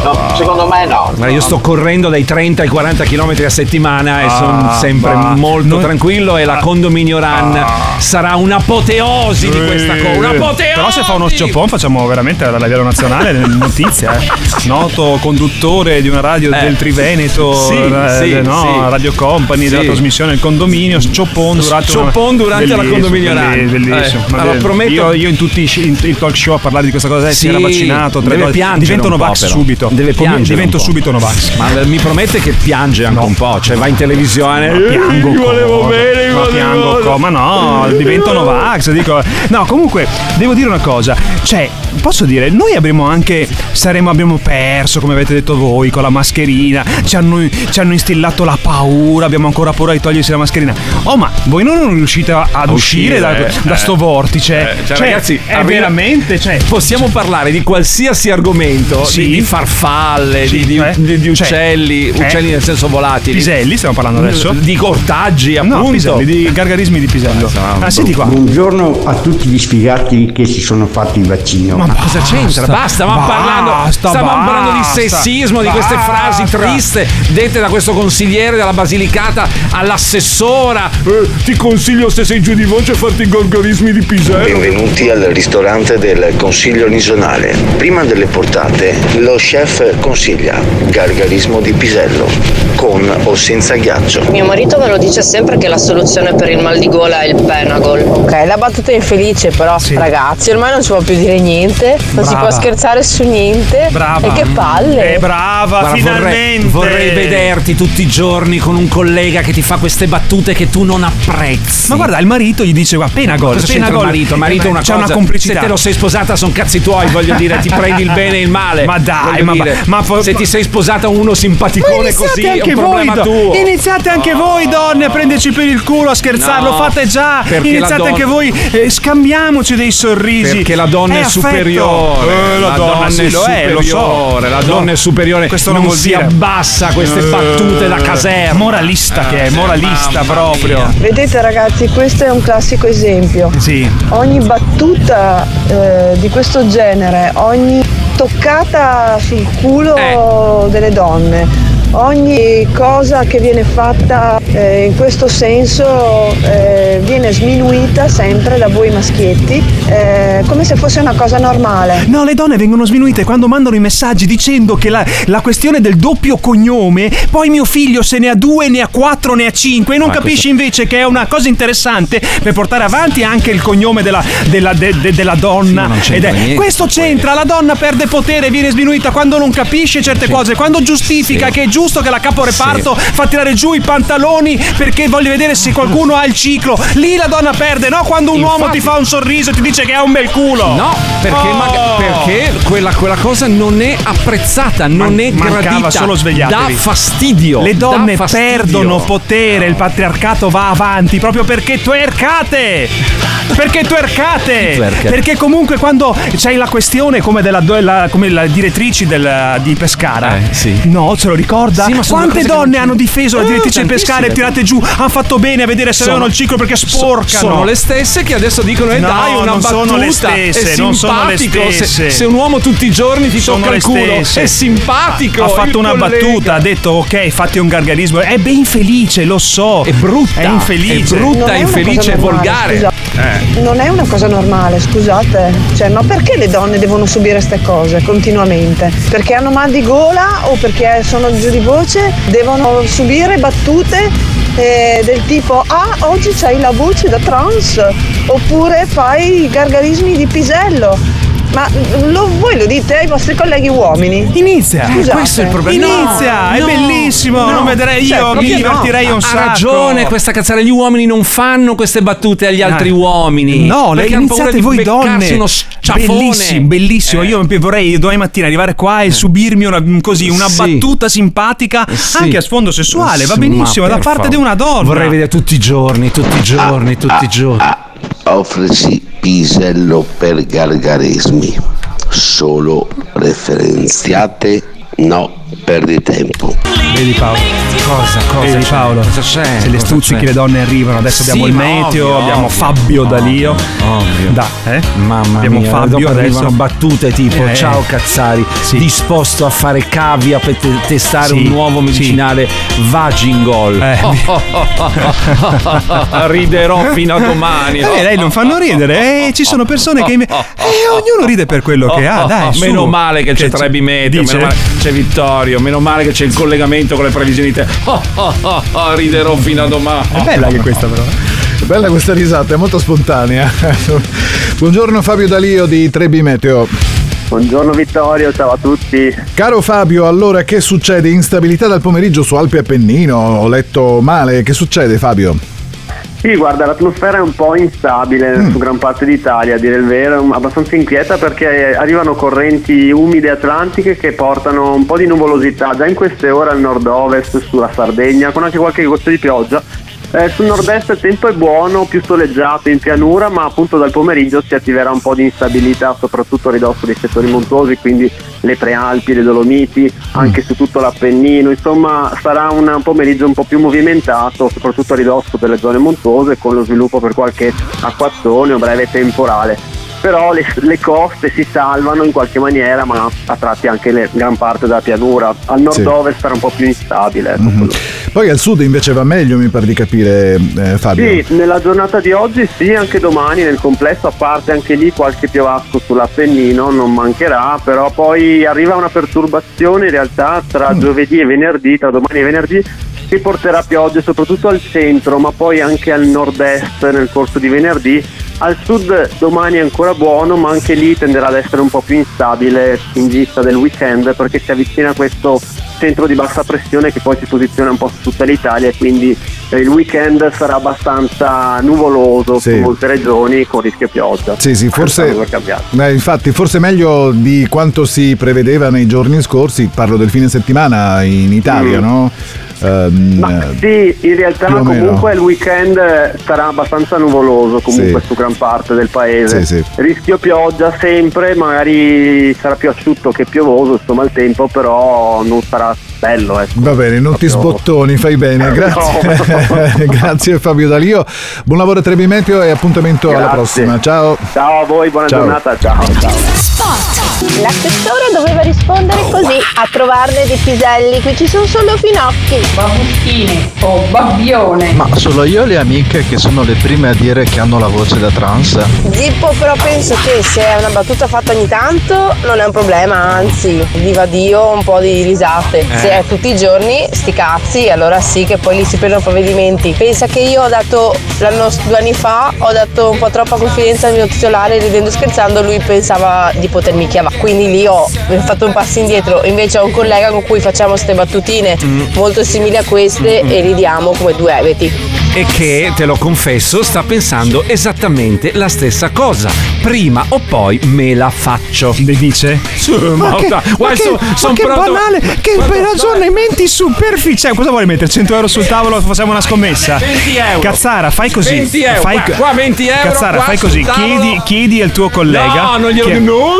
No, secondo me no. Guarda, io sto correndo dai 30 ai 40 km a settimana e Ah, sono sempre va. molto Noi- tranquillo e la condominio run sarà un'apoteosi di questa cosa. Un'apoteosi! Però se fa uno sciopon facciamo veramente a livello nazionale notizia. Eh. Noto conduttore di una radio Eh. del Triveneto, Sì, eh, sì, no, sì. Radio Company, della trasmissione Il Condominio, sciopon durante, Sciopon durante la Bellissimo, condominio belli- run. Bellissimo. Eh, allora, prometto- Io, io in tutti i, talk show a parlare di questa cosa, eh, si era vaccinato, tre deve piangere divento Novax subito. Deve piangere divento subito Novax. Ma mi promette che piange anche un po', cioè va in televisione. Ma piango "Eh, mi volevo bene, ma piango bene". co- ma no, divento Novax, dico. No, comunque devo dire una cosa, cioè, posso dire, noi abbiamo anche saremo abbiamo perso, come avete detto voi, con la mascherina, ci hanno, ci hanno instillato la paura, abbiamo ancora paura di togliersi la mascherina. Oh, ma voi non riuscite ad A uscire, uscire, da, eh, da eh. sto vortice? Eh, cioè, ragazzi, è veramente, cioè, Possiamo parlare di qualsiasi argomento, Sì. di, di farfalle, Sì, di, di- eh? di- di Cioè, uccelli, eh? uccelli nel senso volatili. Piselli, stiamo parlando adesso? Di ortaggi, appunto. No, Piselli, di gargarismi di Pisello. Ah, senti qua. Buongiorno a tutti gli sfigati che si sono fatti il vaccino. Ma cosa c'entra? Basta, stavamo basta, parlando, stavamo parlando di basta, sessismo, di queste frasi triste dette da questo consigliere della Basilicata all'assessora. Eh, ti consiglio se sei giù di voce a farti i gorgorismi di Pisello. Benvenuti al ristorante del Consiglio Nisonale. Prima delle portate, lo chef consiglia gargarismo di pisello, con o senza ghiaccio. Mio marito me lo dice sempre che la soluzione per il mal di gola è il Penagol. Ok, la battuta è infelice, però ragazzi, ormai non si può più dire niente, non si Brava. può scherzare su niente. Brava. E che palle! Eh, brava, Guarda, finalmente. Vorrei, vorrei vederti tutti i giorni con un collega che ti fa queste battute che tu non apprezzi. Ma guarda, il marito gli dice, guarda, pena gol, Cosa pena c'entra il gol. marito? Il marito è una C'è cosa. una complicità. Se te lo sei sposata sono cazzi tuoi, voglio dire, ti prendi il bene e il male. Ma dai, ma- dire, ma- ma- se ti sei sposata uno simpaticone così, è anche voi, tuo. iniziate anche voi donne a prenderci per il culo, a scherzarlo, No, fate già. perché Iniziate la donna- anche voi, eh, scambiamoci dei sorrisi. Perché la donna è, affetto. superiore. Eh, la, donna, sì, è lo è, lo so. superiore. La donna è superiore. Questo non, non si dire abbassa queste battute da caserma. Moralista che è, moralista proprio. Vedete ragazzi, questo è un classico esempio. Sì. Ogni battuta eh, di questo genere, ogni toccata sul culo delle donne, ogni cosa che viene fatta eh, in questo senso eh, viene sminuita sempre da voi maschietti eh, come se fosse una cosa normale. No, le donne vengono sminuite quando mandano i messaggi dicendo che la, la questione del doppio cognome, poi mio figlio se ne ha due, ne ha quattro, ne ha cinque, e non Ma capisci questo- invece che è una cosa interessante per portare avanti anche il cognome della, della- de- de- della donna. non Ed è- niente questo c'entra, la donna perde potere, viene sminuita quando non capisce certe cose, quando giustifica che è giusto giusto che la caporeparto fa tirare giù i pantaloni perché voglio vedere se qualcuno ha il ciclo. Lì la donna perde, no? Quando un uomo ti fa un sorriso e ti dice che ha un bel culo. No, perché, Oh. maga- perché quella, quella cosa non è apprezzata, non Man- è gradita. solo svegliatevi. Dà fastidio. Le donne perdono potere, il patriarcato va avanti proprio perché twercate! Perché! Twerker. Perché comunque quando c'hai la questione come della la, come la direttrici del- di Pescara, no, se lo ricorda? Eh, Sì, Quante donne hanno difeso la Eh, direttrice di e tantissime. tirate giù? Hanno fatto bene a vedere se Sono- avevano il ciclo perché sporcano. Sono le stesse che adesso dicono: eh No, dai, una non battuta. sono le stesse, è non sono le simpatico. Se- stesse. Se, un uomo tutti i giorni ti Sono tocca il culo, stesse. è simpatico. Ha fatto una collega. battuta, ha detto ok, fatti un gargarismo. È ben felice, lo so. È brutta. È infelice. È brutta, è infelice e normale, volgare. scusa. Eh. Non è una cosa normale, scusate. Cioè, ma perché le donne devono subire queste cose continuamente? Perché hanno mal di gola o perché sono di voce? Devono subire battute eh, del tipo Ah, oggi c'hai la voce da trans oppure fai i gargarismi di pisello. Ma lo- voi lo dite ai vostri colleghi uomini? Inizia. Scusate. Questo è il problema. Inizia, No, è no, bellissimo. no. Non vedrei Cioè, io, mi proprio no. divertirei un Ha sacco. ragione questa cazzata. Gli uomini non fanno queste battute agli altri Eh. uomini. No, le iniziate di voi donne. uno sciafone. Bellissimo, bellissimo. Io vorrei domani mattina arrivare qua e subirmi una, così, una Sì. battuta simpatica Sì. anche a sfondo sessuale. Va benissimo, da parte favore. di una donna. Vorrei vedere tutti i giorni, tutti i giorni, tutti i giorni. Offrisi pisello per gargarismi. Solo referenziate, no, perdi tempo. Vedi Paolo? Cosa? Cosa? Vedi c'è? Paolo? Cosa c'è? Se le stuzzichi c'è? le donne arrivano, adesso Sì, abbiamo il meteo, ovvio, abbiamo ovvio. Fabio D'Alio. Ovvio. Da, eh? Mamma abbiamo mia, Fabio dopo adesso. arrivano battute tipo Eh. ciao Cazzari, disposto a fare cavia per te- testare Sì, un nuovo sì. medicinale Vagingol. Eh. Riderò fino a domani. Eh, lei non fanno ridere, eh, ci sono persone che. Eh, ognuno ride per quello che ha, dai. su. Meno male che c'è Che Trebi Meteo, dice? meno male che c'è Vittorio, meno male che c'è il collegamento con le previsioni te. riderò fino a domani. È bella anche questa, però. Bella questa risata, è molto spontanea. Buongiorno Fabio Dalio di Trebi Meteo. Buongiorno Vittorio, ciao a tutti. Caro Fabio, allora che succede? Instabilità dal pomeriggio su Alpi Appennino, ho letto male. Che succede Fabio? Sì, guarda, l'atmosfera è un po' instabile Mm. su gran parte d'Italia, a dire il vero, abbastanza inquieta perché arrivano correnti umide atlantiche che portano un po' di nuvolosità già in queste ore al nord-ovest, sulla Sardegna, con anche qualche goccia di pioggia. Eh, sul nord-est il tempo è buono, più soleggiato in pianura, ma appunto dal pomeriggio si attiverà un po' di instabilità, soprattutto a ridosso dei settori montuosi, quindi le prealpi, le Dolomiti, anche su tutto l'Appennino. Insomma, sarà un pomeriggio un po' più movimentato, soprattutto a ridosso delle zone montuose, con lo sviluppo per qualche acquazzone o breve temporale. Però le, le coste si salvano in qualche maniera, ma a tratti anche le- gran parte della pianura. Al nord-ovest sarà un po' più instabile. ecco. Mhm. Poi al sud invece va meglio, mi pare di capire, eh, Fabio. Sì, nella giornata di oggi sì, anche domani nel complesso, a parte anche lì qualche piovasco sull'Appennino, non mancherà, però poi arriva una perturbazione in realtà tra Mm. giovedì e venerdì, tra domani e venerdì, che porterà piogge soprattutto al centro, ma poi anche al nord-est nel corso di venerdì. Al sud domani è ancora buono, ma anche lì tenderà ad essere un po' più instabile in vista del weekend perché si avvicina questo centro di bassa pressione che poi si posiziona un po' su tutta l'Italia e quindi il weekend sarà abbastanza nuvoloso Sì. su molte regioni con rischio pioggia. Sì, sì, forse. Eh, infatti, forse meglio di quanto si prevedeva nei giorni scorsi. Parlo del fine settimana in Italia, Mm. no? Ehm, Ma sì, in realtà comunque il weekend sarà abbastanza nuvoloso comunque Sì. su gran parte del paese. Sì, sì. Rischio pioggia sempre, magari sarà più asciutto che piovoso, insomma il tempo però non sarà bello. Ecco. Va bene, non ti Proprio- sbottoni, fai bene. Grazie, Grazie Fabio Dalio. Buon lavoro a Trebi Meteo e appuntamento alla Grazie. prossima. Ciao. Ciao a voi, buona Ciao. giornata, ciao. ciao. L'assessore doveva rispondere così a trovarne di piselli, qui ci sono solo finocchi. Babuschini o babbione. Ma solo io le amiche che sono le prime a dire che hanno la voce da trans. Zippo però penso che se è una battuta fatta ogni tanto non è un problema, anzi, viva Dio un po' di risate. Eh. Se è tutti i giorni, sti cazzi, allora sì che poi lì si prendono provvedimenti. Pensa che io ho dato l'anno due anni fa ho dato un po' troppa confidenza al mio titolare ridendo e scherzando, lui pensava di potermi chiamare. Quindi lì ho fatto un passo indietro. Invece ho un collega con cui facciamo queste battutine molto simili a queste e ridiamo come due eveti. E che, te lo confesso, sta pensando esattamente la stessa cosa. Prima o poi me la faccio. Mi dice? Sì, Ma ma, che, guarda, ma che, son- ma son che pronto- banale, che per ragionamenti superficiali. Cosa vuoi mettere? 100 euro sul tavolo? Facciamo una scommessa? 20 euro. Cazzara, fai così. 20 euro. Fai Qua- qua 20 euro, Cazzara, qua fai così. Chiedi, chiedi al tuo collega. No, non glielo che- no,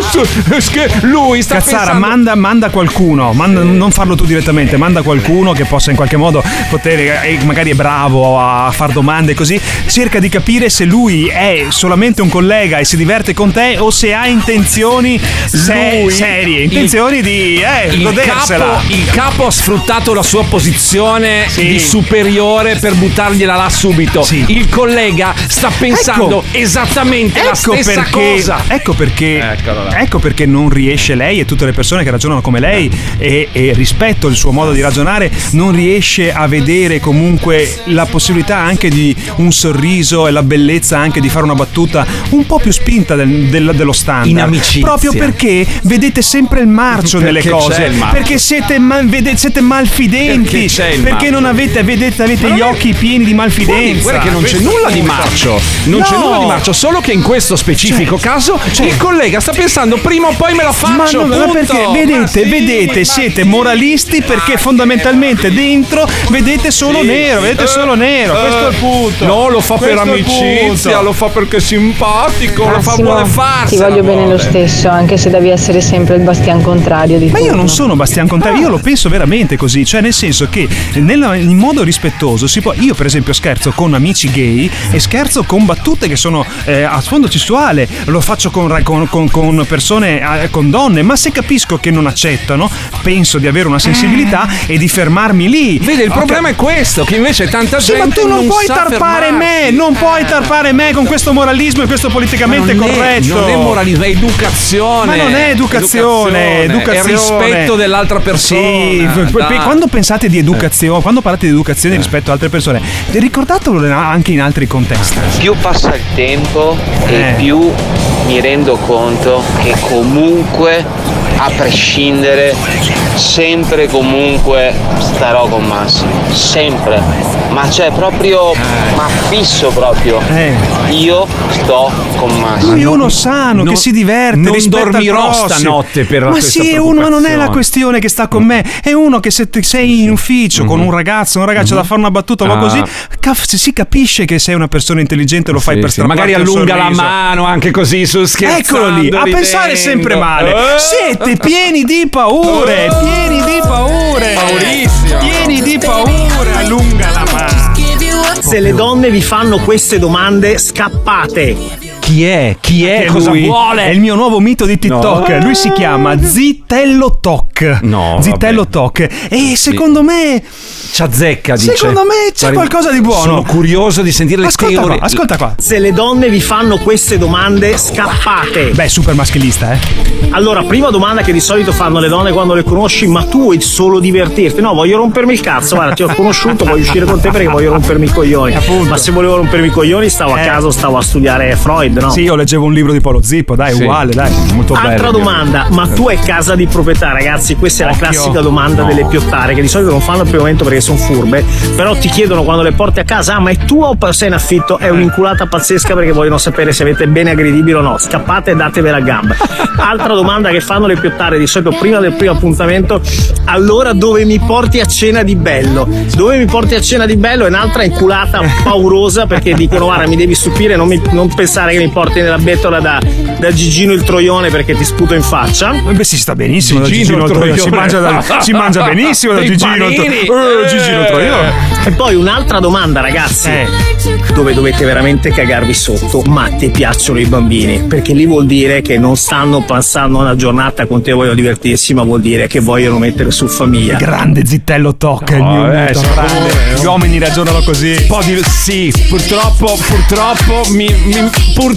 lui sta Cazzara, pensando manda, manda qualcuno, manda- non farlo tu direttamente, manda qualcuno che possa in qualche modo poter, eh, magari è bravo a far domande così. Cerca di capire se lui è solamente un collega e si diverte con te o se ha intenzioni se- Lui, serie, il- intenzioni di eh, il godersela. capo, il capo ha sfruttato la sua posizione di superiore per buttargliela là subito. Il collega sta pensando Ecco. esattamente la Ecco stessa perché, cosa. ecco perché, Eccolo là. ecco perché non riesce lei e tutte le persone che ragionano come lei e, e rispetto il suo modo di ragionare non riesce a vedere comunque la possibilità anche di un sorriso e la bellezza anche di fare una battuta un po' più spinta del- del- dello standard In amicizia. proprio perché vedete sempre il marcio nelle cose c'è perché siete, mal- vede- siete malfidenti Perché c'è perché non avete, vedete, avete gli occhi pieni di malfidenza Guarda che non c'è nulla di marcio. Non c'è No. nulla di marcio, solo che in questo specifico Cioè, caso cioè- il collega sta pensando prima o poi me la faccio. Ma, no, ma perché vedete, Ma sì, vedete, ma siete sì. moralisti perché fondamentalmente dentro vedete solo Sì. nero, vedete solo nero, questo è il punto. No, lo fa per Questo il amicizia, lo fa perché è simpatico, lo fa Massimo, vuole farsi. ti voglio bene lo stesso, anche se devi essere sempre il bastian contrario di Ma io turno. non sono Bastian Contrario, io lo penso veramente così, cioè nel senso che nella- in modo rispettoso si può, io per esempio scherzo con amici gay e scherzo con battute che sono eh, a sfondo sessuale, lo faccio con, con- con- con persone, eh, con donne, ma se capisco che non accettano, penso di avere una sensibilità e di fermarmi lì. Vede, il Ok. problema è questo, che invece tanta Sì, gente ma tu non, puoi tarpare fermarsi. me, non puoi tarpare me con questo moralismo e questo politicamente Ma non è- corretto. non è moralismo, è educazione. Ma non è educazione, educazione. È rispetto dell'altra persona. Sì, quando pensate di educazione, quando parlate di educazione rispetto a altre persone, ricordatelo anche in altri contesti. Più passa il tempo Eh. e più mi rendo conto che comunque, a prescindere, sempre e comunque starò con Massimo. Sempre. Ma c'è proprio, ma fisso proprio. Io sto con Massimo. Lui è uno sano non- che si diverte, non dormirò stanotte per Ma sì, è uno, ma non è la questione che sta con me, è uno che se sei in ufficio con un ragazzo, un ragazzo da fare una battuta o Ah. così, caf- si capisce che sei una persona intelligente, lo fai Sì, per sì, strapparti magari un allunga la mano anche così su scherzando. Eccolo lì, a pensare sempre male. Eh. Siete pieni di paure, pieni di paure. Paurissimo. Pieni di paure, allunga la mano. Se le donne vi fanno queste domande, scappate. Chi è? Chi è? Che Cosa lui vuole? È il mio nuovo mito di TikTok. No. Lui si chiama Zitello Tok. No, Zitello Tok. E secondo me. Ci azzecca, dice. Secondo me c'è qualcosa di buono. Sono curioso di sentire le Ascolta qua, teorie. ascolta qua. Se le donne vi fanno queste domande, scappate. Beh, super maschilista, eh. Allora, prima domanda che di solito fanno le donne quando le conosci, ma tu vuoi solo divertirti? No, voglio rompermi il cazzo, guarda, ti ho conosciuto, voglio uscire con te perché voglio rompermi i coglioni. Ma se volevo rompermi i coglioni stavo a Eh. casa, stavo a studiare Freud, no? Sì, io leggevo un libro di Polo Zippo, dai, Sì. uguale, dai, molto bello. Altra domanda, ma tu hai casa di proprietà, ragazzi? Questa è la Occhio. classica domanda No. delle piottare che di solito non fanno al primo momento perché sono furbe, però ti chiedono quando le porti a casa, ah, ma è tua o sei in affitto? È un'inculata pazzesca perché vogliono sapere se avete bene aggredibile o no. Scappate e datevela a gamba. Altra domanda che fanno le piottare di solito prima del primo appuntamento, allora dove mi porti a cena di bello? Dove mi porti a cena di bello è un'altra inculata paurosa perché dicono guarda mi devi stupire, non, mi- non pensare che mi porti nella bettola da, da Gigino il Troione perché ti sputo in faccia. Beh, si sta benissimo Gigino da Gigino il Troione. Si mangia, da- si mangia benissimo da Dei Gigino. Troione. Eh, Gigino Troione. E poi un'altra domanda, ragazzi. Eh. Dove dovete veramente cagarvi sotto? Ma ti piacciono i bambini? Perché lì vuol dire che non stanno passando una giornata con te, vogliono divertirsi, ma vuol dire che vogliono mettere su famiglia. Grande Zitello Tocca, il mio eh, grande. Gli uomini ragionano così. Un po' di sì, purtroppo, purtroppo, mi, mi-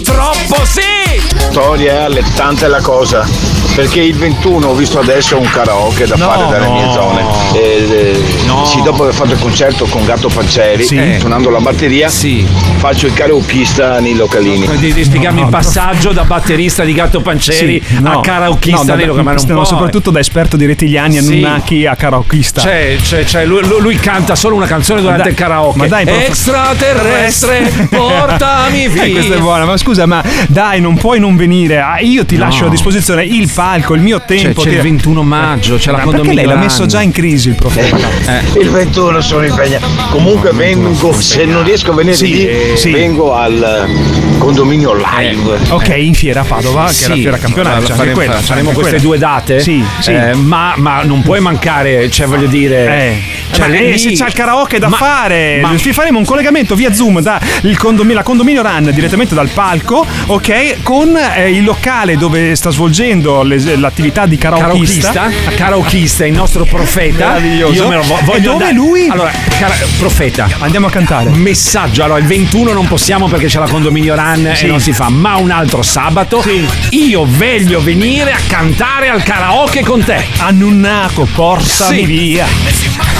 purtroppo sì! Storia, allettante la cosa. Perché il 21 ho visto adesso un karaoke da No. fare dalle mie zone. E, eh, sì, dopo aver fatto il concerto con Gatto Panceri, Sì. eh, suonando la batteria, faccio il karaokeista nei localini. Devi devi spiegarmi il passaggio da batterista di Gatto Panceri Sì, no. a karaokeista No, da- nei locali. Ma non no, soprattutto da esperto di Rettigliani, Sì. Anunnaki a karaokeista. Cioè, cioè, cioè, lui, lui- canta solo una canzone durante dai- il karaoke. ma dai, prof- Extraterrestre, portami via. Eh, questa è buona, ma scusa, ma dai, non puoi non venire. Ah, io ti No. lascio a disposizione il palco, il mio tempo. c'è ti- il 21 maggio, c'è la Ma perché condominio lei l'ha messo già in crisi il profeta. Eh. Il 21 sono impegnato. Comunque vengo, se non riesco a venire Sì, lì, sì. vengo al eh, condominio live. Ok, in fiera a Padova, che è la Sì, fiera campionaria. allora c'è anche faremo, quella, c'è faremo queste quella. due date Sì, sì. Eh, ma, ma non puoi mancare cioè voglio dire Eh, cioè, ma, eh, lì- se c'è il karaoke da Ma- fare, ma- vi faremo un collegamento via Zoom da il condominio, la condominio run direttamente dal palco, ok? Con eh, il locale dove sta svolgendo le- l'attività di karaokeista. Karaokeista, karaokeista, il nostro profeta. Meraviglioso. Io me lo vo- E voglio dove andare- lui? Allora, cara- profeta. Andiamo a cantare. Messaggio. Allora, il 21 non possiamo perché c'è la condominio run Sì. e non si fa, ma un altro sabato io voglio venire a cantare al karaoke con te. Annunnaco, portami Sì. via.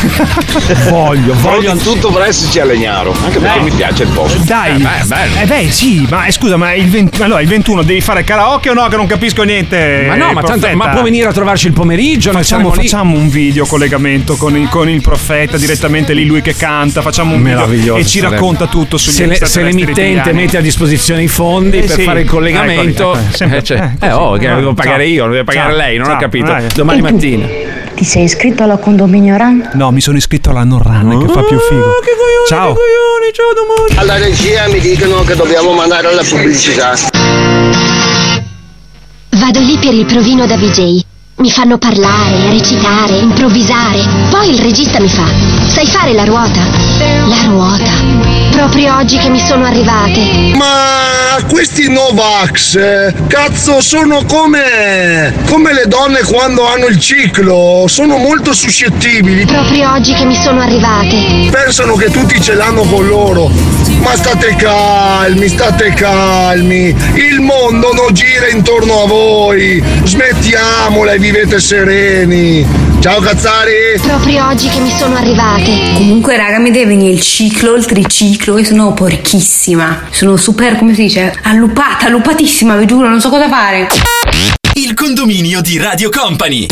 voglio, voglio Voglio tutto per esserci a Legnaro, anche perché Eh. mi piace il posto. Dai, Eh, beh, bello. eh beh, sì, ma eh, scusa, ma il, 20 allora, il 21 devi fare karaoke o no? Che non capisco niente. Ma no, ma, tanto, ma può venire a trovarci il pomeriggio. Facciamo, lì. facciamo un video collegamento con il, con il profeta direttamente lì lui che canta facciamo un video Meraviglioso e ci racconta tutto sugli se, le- se l'emittente italiani. mette a disposizione i fondi Eh per sì. fare il collegamento Eccoli, ecco, sempre- eh, cioè, eh, eh, oh, che Ah, devo pagare ciao. io devo pagare Ciao, lei non ho ciao, capito dai. domani E mattina Ti sei iscritto alla condominio RAN? no mi sono iscritto alla Non Run che fa più figo ciao Alla regia mi dicono che dobbiamo mandare alla pubblicità. Vado lì per il provino da VJ. Mi fanno parlare, recitare, improvvisare. Poi il regista mi fa: Sai fare la ruota? La ruota. Proprio oggi che mi sono arrivate. Ma questi Novax, eh, cazzo, sono come, come le donne quando hanno il ciclo, sono molto suscettibili. Proprio oggi che mi sono arrivate. Pensano che tutti ce l'hanno con loro. Ma state calmi, state calmi. Il mondo non gira intorno a voi. Smettiamola e vivete sereni. Ciao cazzari. Proprio oggi che mi sono arrivate. Comunque, raga, mi deve venire il ciclo, il triciclo. Io sono porchissima. Sono super, come si dice? Allupata, allupatissima, vi giuro, non so cosa fare. Il condominio di Radio Company.